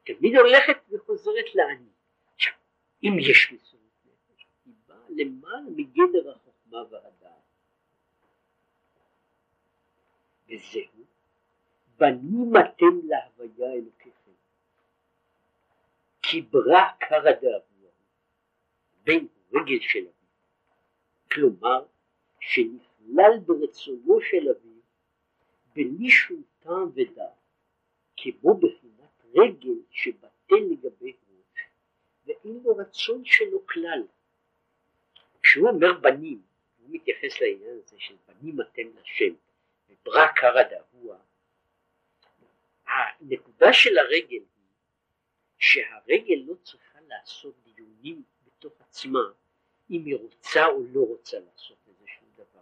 היא תמיד הולכת וחוזרת לאני. עכשיו, אם יש מסירות נפש, היא באה למעלה מגדר החוכמה והדעת. וזהו, בנים אתם להוויה אלוקיכם, כי ברא קרא דאבוה, בין רגל של אביו. כלומר, שנכלל ברצונו של אביו, בלי שום טעם ודעת, כמו בחינת רגל שבטל לגבי ראש, ואין לו רצון שלו כלל. כשהוא אומר בנים, הוא מתייחס לעניין הזה של בנים אתם לשם, ברא קרא דאבוה, הנקודה של הרגל היא שהרגל לא צריכה לעשות דיונים בתוך עצמה אם היא רוצה או לא רוצה לעשות איזה שום דבר.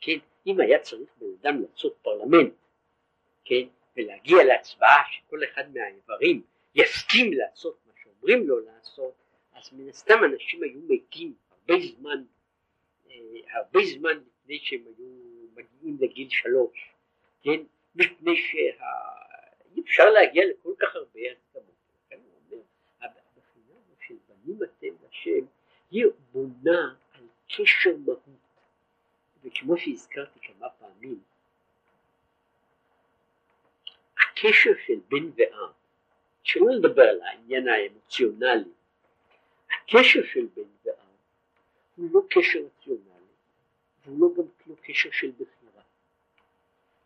כן, אם היה צריך בן אדם לעשות פרלמנט, כן, ולהגיע להצבעה שכל אחד מהאיברים יסכים לעשות מה שאומרים לו לעשות, אז מן הסתם אנשים היו מתים הרבה זמן, אה, הרבה זמן לפני שהם היו מגיעים לגיל שלוש, כן, מפני שאי אפשר להגיע לכל כך הרבה הסכמות. לכן הוא אומר, הבחינה של בנים אתם לשם, היא בונה על קשר מהות. וכמו שהזכרתי כמה פעמים, הקשר של בן ואב, שלא לדבר על העניין האמוציונלי, הקשר של בן ואב הוא לא קשר רציונלי, והוא לא גם לא קשר של בחירה.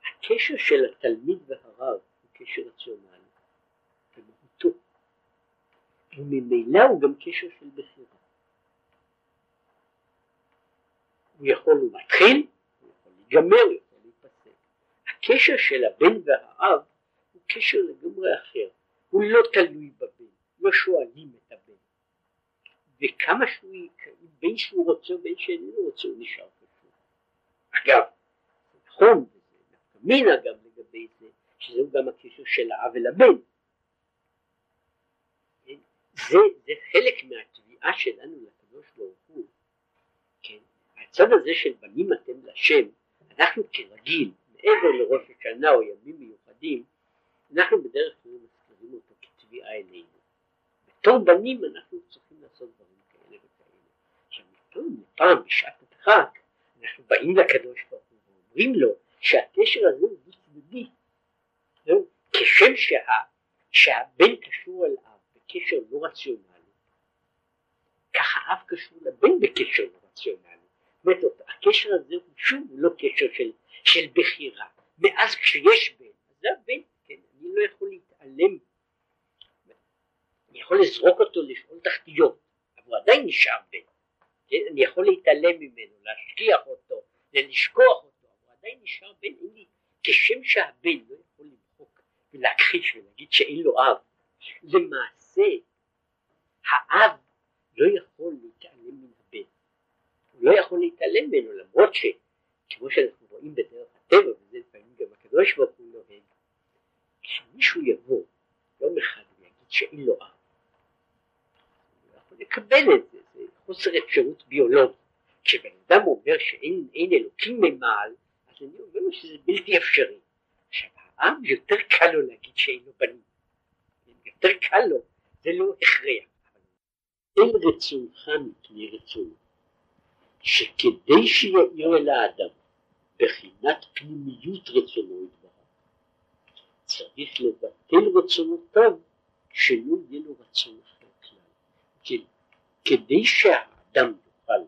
הקשר של התלמיד והרב הוא קשר רציונלי במהותו, וממילא הוא גם קשר של בחירה. הוא יכול, הוא מתחיל, הוא יכול להיגמר, הוא יכול להיפסק. הקשר של הבן והאב הוא קשר לגמרי אחר, הוא לא תלוי בבן, לא שואלים את הבן. וכמה שהוא, בין שהוא רוצה ובין שאיננו רוצה, הוא נשאר. אגב, נכון, מינה גם לגבי זה, שזהו גם הקשר של האב אל הבן. זה, זה חלק מהתביעה שלנו לקדוש ברוך הוא, כן, הצד הזה של בנים אתם לשם, אנחנו כרגיל, מעבר לראש השנה או ימים מיוחדים, אנחנו בדרך כלל מזכירים אותו כתביעה אלינו. בתור בנים אנחנו צריכים לעשות דברים כאלה וכאלה. עכשיו מפעם לפעם בשעת הדחק אנחנו באים לקדוש ברוך הוא ואומרים לו שהקשר הזה הוא דו צדדי. כשם שה, שהבן קשור אל אב בקשר לא רציונלי, ככה אב קשור לבן בקשר לא רציונלי. זאת אומרת, הקשר הזה הוא שוב לא קשר של, של בחירה. מאז כשיש בן, אז זה הבן, כן, אני לא יכול להתעלם, אני יכול לזרוק אותו לשאול תחתיות, אבל הוא עדיין נשאר בן. כן? אני יכול להתעלם ממנו, להשכיח אותו, לשכוח אותו, הוא עדיין נשאר בן, אין לי, כשם שהבן לא יכול למחוק ולהכחיש ולהגיד שאין לו אב, למעשה האב לא יכול להתעלם מן הבן, הוא לא יכול להתעלם ממנו למרות שכמו שאנחנו רואים בדרך הטבע וזה לפעמים גם הקדוש ברוך הוא נוהג, כשמישהו יבוא יום אחד ויגיד שאין לו אב, הוא לא יכול לקבל את זה חוסר אפשרות ביולוגית. כשבן אדם אומר שאין אלוקים ממעל, אז אני אומר לו שזה בלתי אפשרי. עכשיו העם יותר קל לו להגיד שאין בנים, יותר קל לו, זה לא הכרח. אין רצונך מפני רצונו, שכדי שיאיר אל האדם בחינת פנימיות רצונו יתברך, צריך לבטל רצונותיו שלא יהיה לו רצון אחר כלל. כדי שהאדם יוכל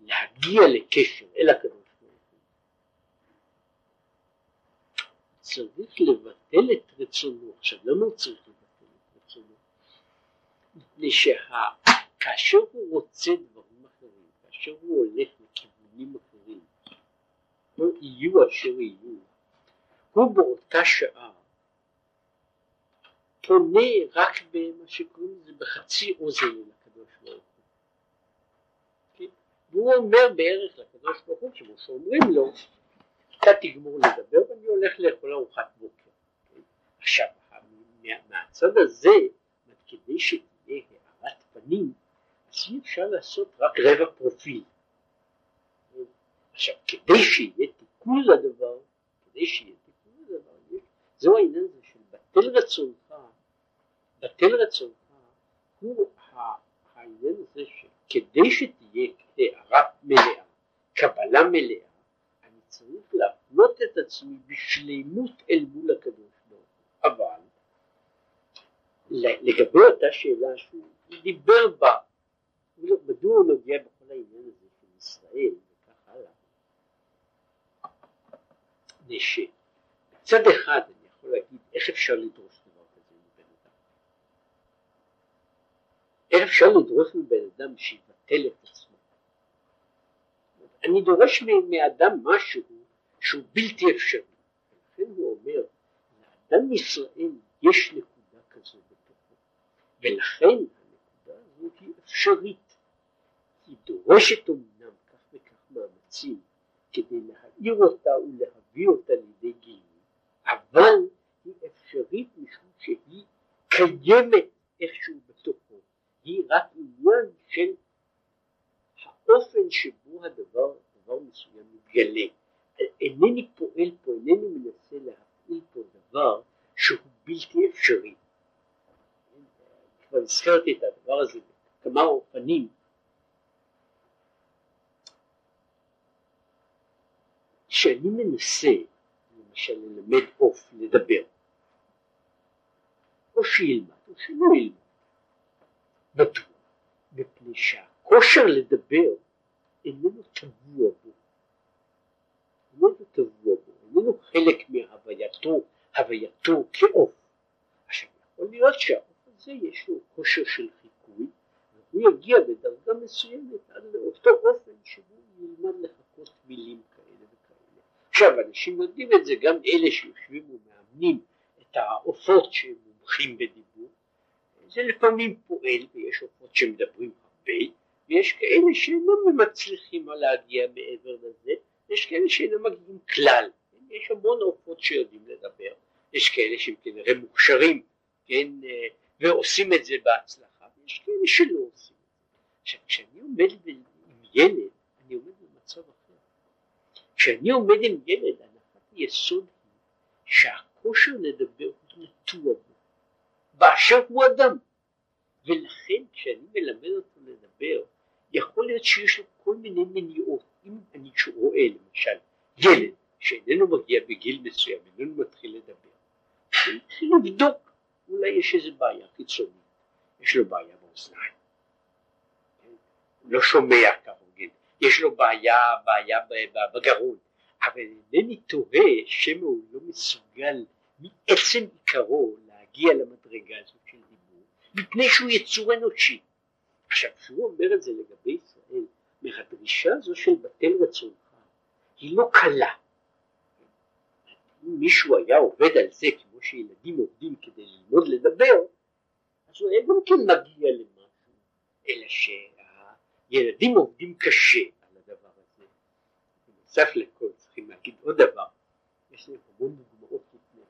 להגיע לקשר אל הקדוש ברוך הוא, צריך לבטל את רצונו. עכשיו למה הוא צריך לבטל את רצונו? מפני שכאשר הוא רוצה דברים אחרים, כאשר הוא הולך לכיוונים אחרים, לא יהיו אשר יהיו, הוא באותה שעה פונה רק במה שקוראים לזה בחצי אוזן אל הקדוש ברוך הוא. כן? והוא אומר בערך לקדוש ברוך הוא, כמו שאומרים לו, אתה תגמור לדבר ואני הולך לאכול ארוחת בוקר. עכשיו, מהצד הזה, כדי שתהיה הארת פנים, אז אי אפשר לעשות רק רבע פרופיל. עכשיו, כדי שיהיה תיקון לדבר, כדי שיהיה תיקון לדבר, זהו העניין הזה של בטל רצונך, בטל רצונך הוא העניין הזה שכדי שתהיה הערה מלאה, קבלה מלאה, אני צריך להפנות את עצמי בשלימות אל מול הקדוש ברוך הוא. אבל לגבי אותה שאלה שהוא דיבר בה, מדוע הוא נוגע בכל העניין הזה של ישראל וכך הלאה, זה אחד אני יכול להגיד איך אפשר לדרוש דבר כזה מבן אדם. איך אפשר לדרוש מבן אדם שיבטל את עצמו. אני דורש מאדם משהו שהוא בלתי אפשרי. ולכן הוא אומר, לאדם ישראל יש נקודה כזו בתוכו, ולכן הנקודה הזאת היא אפשרית. היא דורשת אמנם כך וכך מאמצים כדי להעיר אותה ולהביא אותה לידי גילוי, אבל היא אפשרית משום שהיא קיימת איכשהו בתוכו, היא רק עניין של האופן שבו הדבר, דבר מסוים מתגלה. אינני פועל פה, אינני מנסה להפעיל פה דבר שהוא בלתי אפשרי. כבר הזכרתי את הדבר הזה בכמה אופנים. כשאני מנסה למשל ללמד עוף לדבר, או שילמד או שלא ילמד, מדוע? מפני שהכושר לדבר איננו טבוע בו, איננו טבוע בו, איננו חלק מהווייתו, הווייתו כעוף. עכשיו יכול להיות שהעוף הזה יש לו כושר של חיקוי, והוא יגיע בדרגה מסוימת עד לאותו אופן שבו הוא ילמד לחכות מילים כאלה וכאלה. עכשיו אנשים יודעים את זה, גם אלה שיושבים ומאמנים את העופות שהם מומחים בדיבור, זה לפעמים פועל ויש עופות שמדברים הרבה ויש כאלה שאינם מצליחים להגיע מעבר לזה, יש כאלה שאינם מגיעים כלל, יש המון עופות שיודעים לדבר, יש כאלה שהם כנראה מוכשרים, כן, ועושים את זה בהצלחה, ויש כאלה שלא עושים את זה. עכשיו כשאני עומד עם ילד, אני עומד במצב אחר. כשאני עומד עם ילד, הנחת יסוד היא שהכושר לדבר הוא נטוע בו, באשר הוא אדם. ולכן כשאני מלמד אותו לדבר, יכול להיות שיש לו כל מיני מניעות. אם אני רואה למשל ילד שאיננו מגיע בגיל מסוים, איננו מתחיל לדבר, מתחיל לבדוק, אולי יש איזו בעיה חיצונית, יש לו בעיה באוזניים, לא שומע כרוגל, יש לו בעיה, בעיה בגרון, אבל אינני תוהה שמא הוא לא מסוגל מעצם עיקרו להגיע למדרגה הזאת של דיבור, מפני שהוא יצור אנושי. עכשיו, כשהוא אומר את זה לגבי ישראל, מהדרישה הזו של בטל רצונך, היא לא קלה. אם מישהו היה עובד על זה כמו שילדים עובדים כדי ללמוד לדבר, אז הוא היה גם כן מגיע למשהו, אלא שהילדים עובדים קשה על הדבר הזה. בנוסף לכל צריכים להגיד עוד דבר, יש לי המון דוגמאות לפני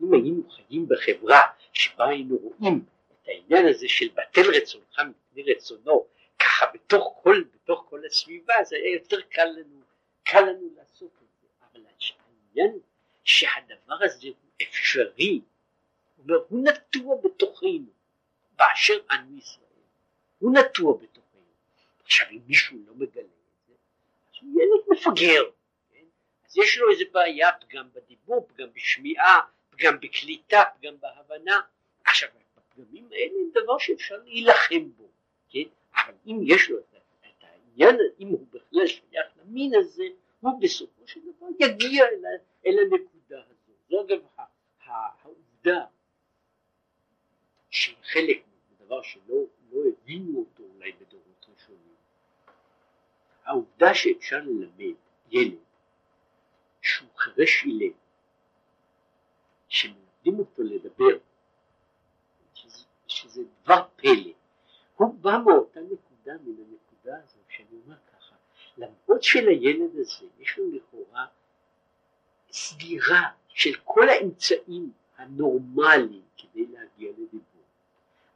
אם היינו חיים בחברה שבה היינו רואים את העניין הזה של בטל רצונך מפני רצונו ככה בתוך כל, בתוך כל הסביבה זה היה יותר קל לנו, קל לנו לעשות את זה, אבל העניין שהדבר הזה הוא אפשרי, הוא, נטוע בתוכנו, באשר אנו ישראל, הוא נטוע בתוכנו. עכשיו אם מישהו לא מגלה את זה, אז הוא ילד מפגר, כן? אז יש לו איזה בעיה, פגם בדיבור, פגם בשמיעה, פגם בקליטה, פגם בהבנה. עכשיו הפגמים האלה הם דבר שאפשר להילחם בו, כן? אבל אם יש לו את, העניין, אם הוא בכלל שייך למין הזה, הוא בסופו של דבר יגיע אל, אל הנקודה הזאת. זו אגב העובדה שהיא חלק מדבר שלא לא הבינו אותו אולי בדורות ראשונים. העובדה שאפשר ללמד ילד שהוא חירש אילם, שמלמדים אותו לדבר, דבר פלא, הוא בא מאותה נקודה, מן הנקודה הזו, שאני אומר ככה, למרות שלילד הזה יש לו לכאורה סגירה של כל האמצעים הנורמליים כדי להגיע לדיבור,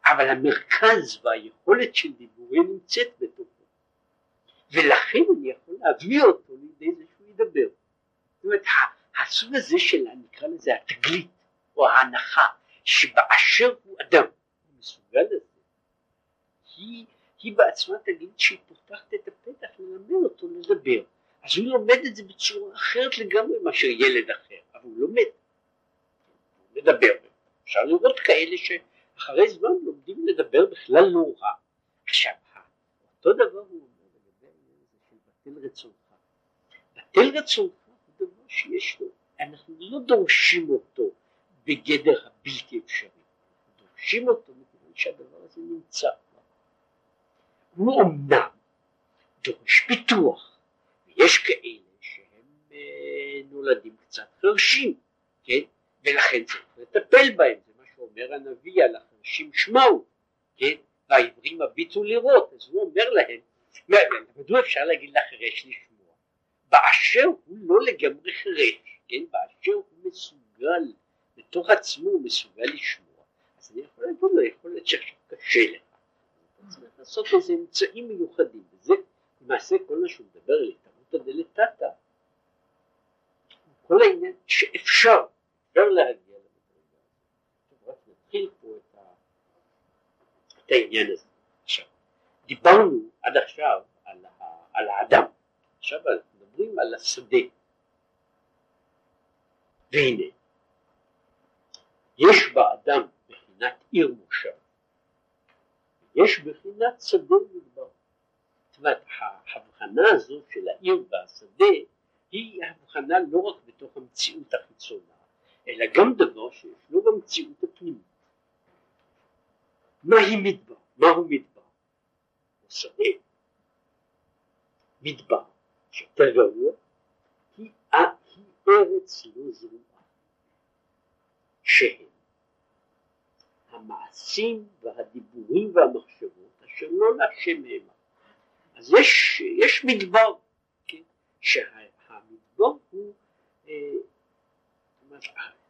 אבל המרכז והיכולת של דיבורים נמצאת בתוכו, ולכן אני יכול להביא אותו לידי זה שהוא ידבר. זאת אומרת, הסוג הזה של נקרא לזה התגלית או ההנחה שבאשר הוא אדם מסוגל לזה, היא, היא בעצמה תגיד שהיא פותחת את הפתח ללמד אותו לדבר. אז הוא לומד את זה בצורה אחרת לגמרי מאשר ילד אחר, אבל הוא לומד. הוא מדבר. אפשר לראות כאלה שאחרי זמן לומדים לדבר בכלל לא רע. עכשיו, אותו דבר הוא אומר הזה של בטל רצונך. בטל רצונך הוא דבר שיש לו, אנחנו לא דורשים אותו בגדר הבלתי אפשרי, דורשים אותו שהדבר הזה נמצא. הוא אמנם דורש פיתוח, ויש כאלה שהם אה, נולדים קצת חרשים, כן? ולכן צריך לטפל בהם, זה מה שאומר הנביא על החרשים שמעו, כן? והעברים הביטו לראות, אז הוא אומר להם, מדוע אפשר להגיד לחירש לשמוע? באשר הוא לא לגמרי חירש, כן? באשר הוא מסוגל, בתוך עצמו הוא מסוגל לשמוע, אני יכול להגיד לו, יכול להיות שעכשיו קשה לך. צריך לעשות איזה אמצעים מיוחדים, וזה למעשה כל מה שהוא מדבר על התערותא דלתתא, כל העניין שאפשר, אפשר להגיע למדרגה הזאת. רק נתחיל פה את העניין הזה. עכשיו, דיברנו עד עכשיו על, ה, על האדם, עכשיו אנחנו מדברים על השדה. והנה, יש באדם בחינת עיר מושב יש בחינת שדה ומדבר. זאת אומרת, ההבחנה הזו של העיר והשדה היא הבחנה לא רק בתוך המציאות החיצונה, אלא גם דבר שישנו במציאות הפנימית. מהי מדבר? מהו מדבר? הוא שדה. מדבר, שיותר גרוע, היא, ארץ לא זרועה, שהם המעשים והדיבורים והמחשבות אשר לא להשם המה. אז יש, יש מדבר, כן? שהמדבר הוא, אה,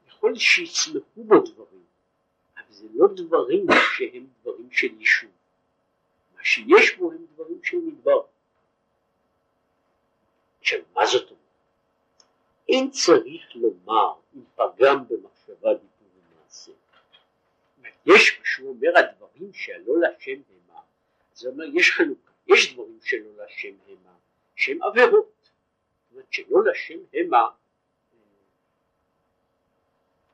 יכול שיצמחו בו דברים, אבל זה לא דברים שהם דברים של יישוב. מה שיש בו הם דברים של מדבר. עכשיו, מה זאת אומרת? אין צריך לומר אם פגם במחשבה דיבור ומעשה. יש, כשהוא אומר הדברים שלא לשם המה, זה אומר יש חלוקה, יש דברים שלא לשם המה, שהם עבירות, זאת אומרת שלא לשם המה,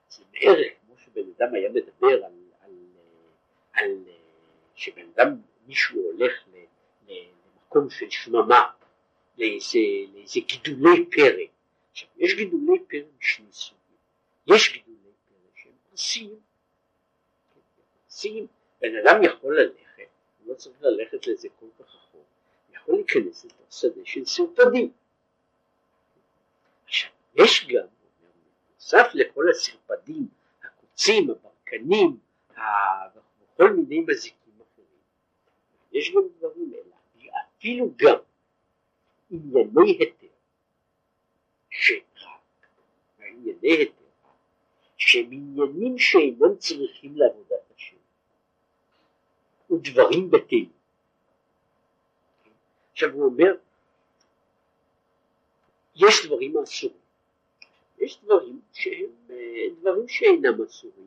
זה בערך כמו שבן אדם היה מדבר על, על, על, שבן אדם, מישהו הולך למקום של שממה, לאיזה, לאיזה גידולי פרא, עכשיו יש גידולי פרא משני סוגים, יש גידולי פרא שהם עושים מעשיים, בן אדם יכול ללכת, הוא לא צריך ללכת לזה כל כך רחוק, יכול להיכנס לתוך שדה של סרטונים. עכשיו, יש גם, נוסף לכל הסרפדים, הקוצים, הברקנים, וכל מיני מזיקים אחרים, יש גם דברים אלה, אפילו גם ענייני היתר, שרק, ענייני היתר, שהם עניינים שאינם צריכים לעבודת ודברים בטלים. עכשיו הוא אומר, יש דברים אסורים, יש דברים שהם אה, דברים שאינם אסורים,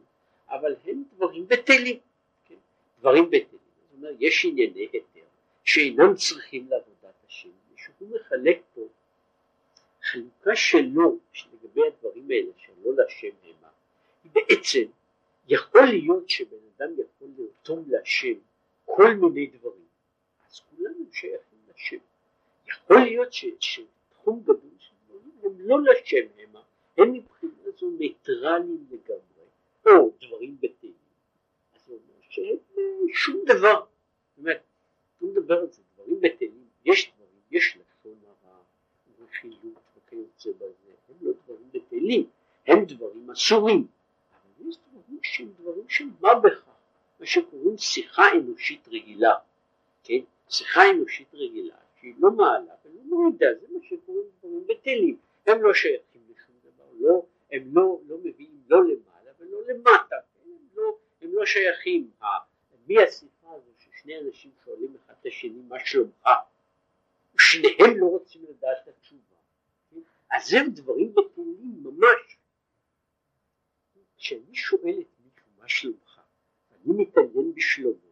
אבל הם דברים בטלים, כן? דברים בטלים, זאת אומרת יש ענייני היתר שאינם צריכים לעבודת השם, ושהוא מחלק פה חלוקה שלו לגבי הדברים האלה שלא להשם המה, בעצם יכול להיות שבן אדם יכול לרתום להשם כל מיני דברים, אז כולנו שייכים לשם. יכול להיות שתחום גדול של דברים הם לא לשם המה, הם מבחינה זו ניטרלים לגמרי, או דברים בטלים, אז הוא אומר שאין שום דבר, זאת אומרת, הוא מדבר על זה, דברים בטלים, יש דברים, יש לשון הרע, רכילות וכיוצא בזה, הם לא דברים בטלים, הם דברים אסורים, אבל יש דברים שהם דברים של מה בכך, מה שקוראים שיחה אנושית רגילה, כן, שיחה אנושית רגילה שהיא לא מעלה ולא מורידה, זה מה שקוראים דברים בטלים, הם לא שייכים לשום דבר, לא, הם לא, לא מביאים לא למעלה ולא למטה, כן? הם, לא, הם לא שייכים, מי השיחה הזו ששני אנשים שואלים אחד את השני מה שלומך, שניהם לא רוצים לדעת את התשובה, כן? אז הם דברים בטלים ממש, כשאני שואל את מישהו מה שלומך, ואני מתעניין בשלומו,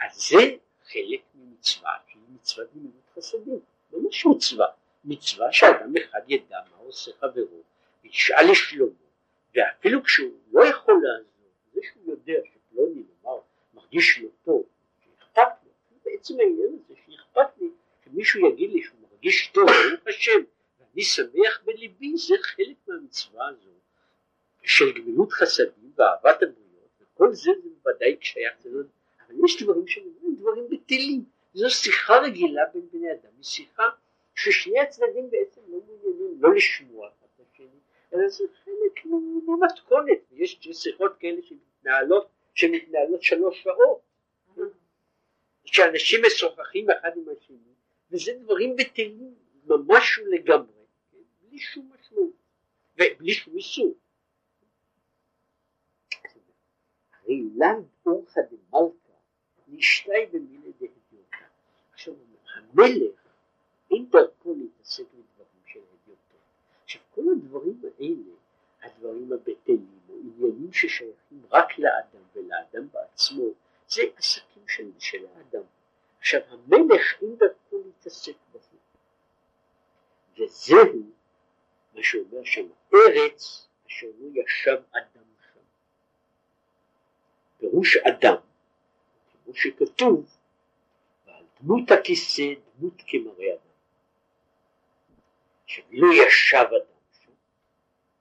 אז זה חלק ממצווה שהיא מצוות גמילות חסדים, ממש מצווה, מצווה שאדם אחד ידע מה עושה חברו וישאל לשלומו. ואפילו כשהוא לא יכול לעזור, זה שהוא יודע שפלוני נאמר מרגיש לא טוב, שאכפת לו, בעצם העניין הזה שאכפת לי שמישהו יגיד לי שהוא מרגיש טוב, ברוך השם, ואני שמח בליבי, זה חלק מהמצווה הזו של גמילות חסדים ואהבת הבריות, וכל זה בוודאי שייך, אבל יש דברים שהם דברים בטלים, זו שיחה רגילה בין בני אדם, היא שיחה ששני הצדדים בעצם לא מעוניינים לא לשמוע את השני, אלא זה חלק ממתכונת, יש שיחות כאלה שמתנהלות, שמתנהלות שלוש שעות, שאנשים משוחחים אחד עם השני, וזה דברים בטלים ממש לגמרי, בלי שום משמעות, ובלי שום איסור. לאו אורחא דמלכא נשתי במילי דהדיוטה. עכשיו המלך אין דרכו להתעסק בדברים של הדיוטות. עכשיו כל הדברים האלה, הדברים הבטלים, או ששייכים רק לאדם ולאדם בעצמו, זה עסקים של, של האדם. עכשיו המלך אין דרכו להתעסק בזה. וזהו מה שאומר שם, ארץ אשר לא ישב אדם. פירוש אדם כמו שכתוב, ועל דמות הכיסא דמות כמראה אדם. שלא ישב אדם שם,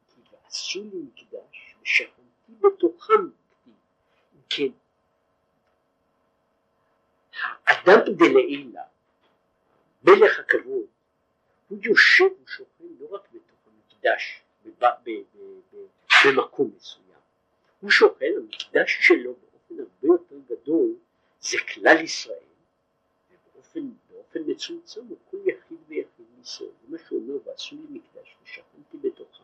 כי ועשו לי מקדש ושכנתי בתוכם כתיב. כן, האדם דלעילה, מלך הכבוד, הוא יושב ושוכן לא רק בתוך המקדש, במקום מסוים, הוא שוכן, המקדש שלו באופן הרבה יותר גדול זה כלל ישראל, ובאופן באופן מצומצם הוא כל יחיד ויחיד מישראל, זה מה שהוא אומר, ועשו לי מקדש ושכנתי בתוכם.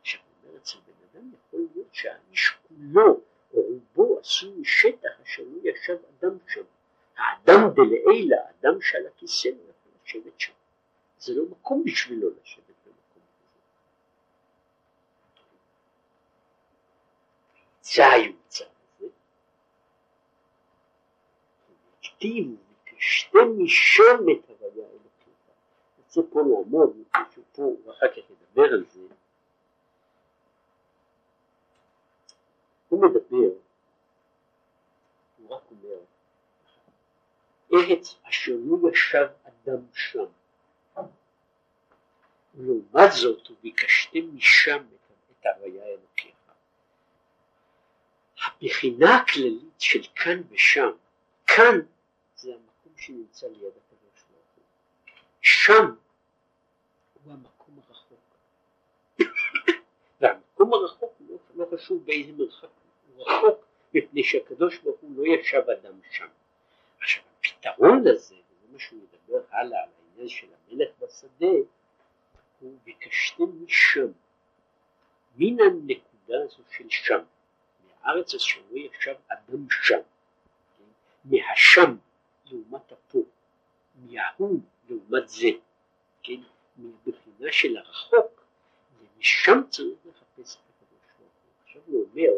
עכשיו הוא אומר אצל בן אדם יכול להיות שהאיש כולו או רובו עשוי משטח אשר לא ישב אדם שם. האדם דלעילה, האדם שעל הכיסא לא יכול לשבת שם. זה לא מקום בשבילו לשבת במקום כזה. זה היוצא. הכתיב ותשתה משם את הוויה אלוקיך. רוצה פה לעמוד, מישהו פה, ואחר כך ידבר על זה. הוא מדבר, הוא רק אומר, ארץ אשר לא ישב אדם שם. ולעומת זאת הוא ביקשתם משם את הוויה אלוקיך. הבחינה הכללית של כאן ושם, כאן זה המקום שנמצא ליד הקדוש ברוך הוא. שם הוא המקום הרחוק. והמקום הרחוק לא, לא חשוב באיזה מרחק הוא רחוק, מפני שהקדוש ברוך הוא לא ישב אדם שם. עכשיו הפתרון לזה, וזה מה שהוא מדבר הלאה על העניין של המלך בשדה, הוא ביקשתם משם, מן הנקודה הזו של שם, אשר לא ישב אדם שם, כן? מהשם לעומת הפה, מההוא לעומת זה, כן, מבחינה של הרחוק, ומשם צריך לחפש את הקדוש ברוך הוא. עכשיו הוא אומר,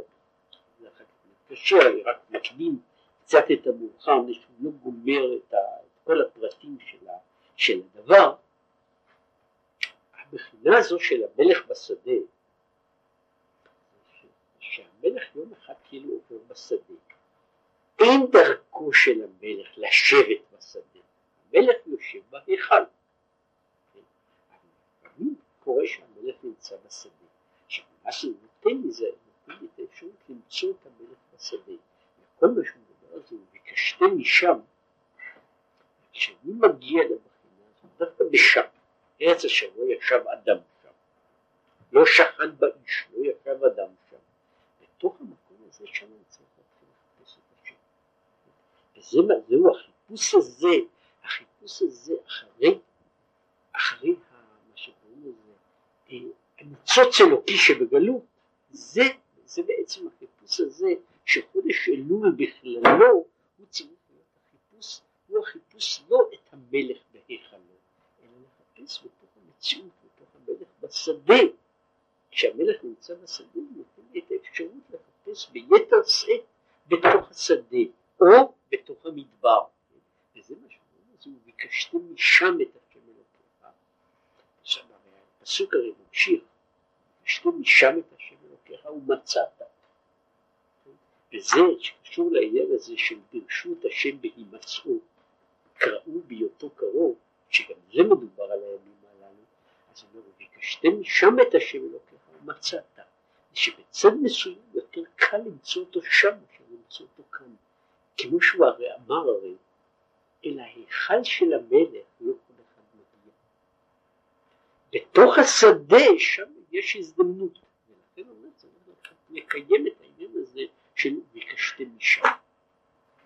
זה אחר כך מתקשר, אני רק מקדים קצת את המאוחר, מפני שהוא לא גומר את, ה, את כל הפרטים של, ה, של הדבר, הבחינה הזו של המלך בשדה, שהמלך יום אחד כאילו עובר בשדה, אין דרכו של המלך לשבת בשדה, המלך יושב בהיכל. לפעמים קורה שהמלך נמצא בשדה, מה שהוא נותן לי זה, נותן לי את האפשרות למצוא את המלך בשדה. וכל מה שהוא מדבר על זה הוא ביקשתם משם. כשאני מגיע לבחינה הזאת, דווקא בשם, ארץ אשר לא ישב אדם שם, לא שכן באיש, לא ישב אדם שם. בתוך המקום הזה שם אני צריך להתחיל לחפש את השם. וזה, זהו החיפוש הזה, החיפוש הזה אחרי, אחרי מה שקוראים לזה, אה, הניצוץ אלוקי שבגלות, זה, זה בעצם החיפוש הזה שחודש אלול בכללו הוא צריך להיות החיפוש, הוא החיפוש לא את המלך בהיכלו, אלא לחפש בתוך המציאות, בתוך המלך בשדה. כשהמלך נמצא בשדה הוא נותן לי את האפשרות לחפש ביתר שאת בתוך השדה או בתוך המדבר. וזה מה שאומרים, אז הוא ביקשתם משם את השם אלוקיך. עכשיו הפסוק הרי ממשיך, ביקשתם משם את השם אלוקיך ומצאת. וזה שקשור לעניין הזה של ברשות השם בהימצאו, קראו בהיותו קרוב, שגם זה מדובר על הימים הללו, אז הוא אומר, וביקשתם משם את השם אלוקיך ומצאת, שבצד מסוים יותר קל למצוא אותו שם מאשר למצוא אותו כאן, כמו שהוא הרי אמר הרי, אל ההיכל של המלך לא כל אחד מגיע. בתוך השדה שם יש הזדמנות, ולכן אומר צריך לקיים את העניין הזה של ביקשתם משם.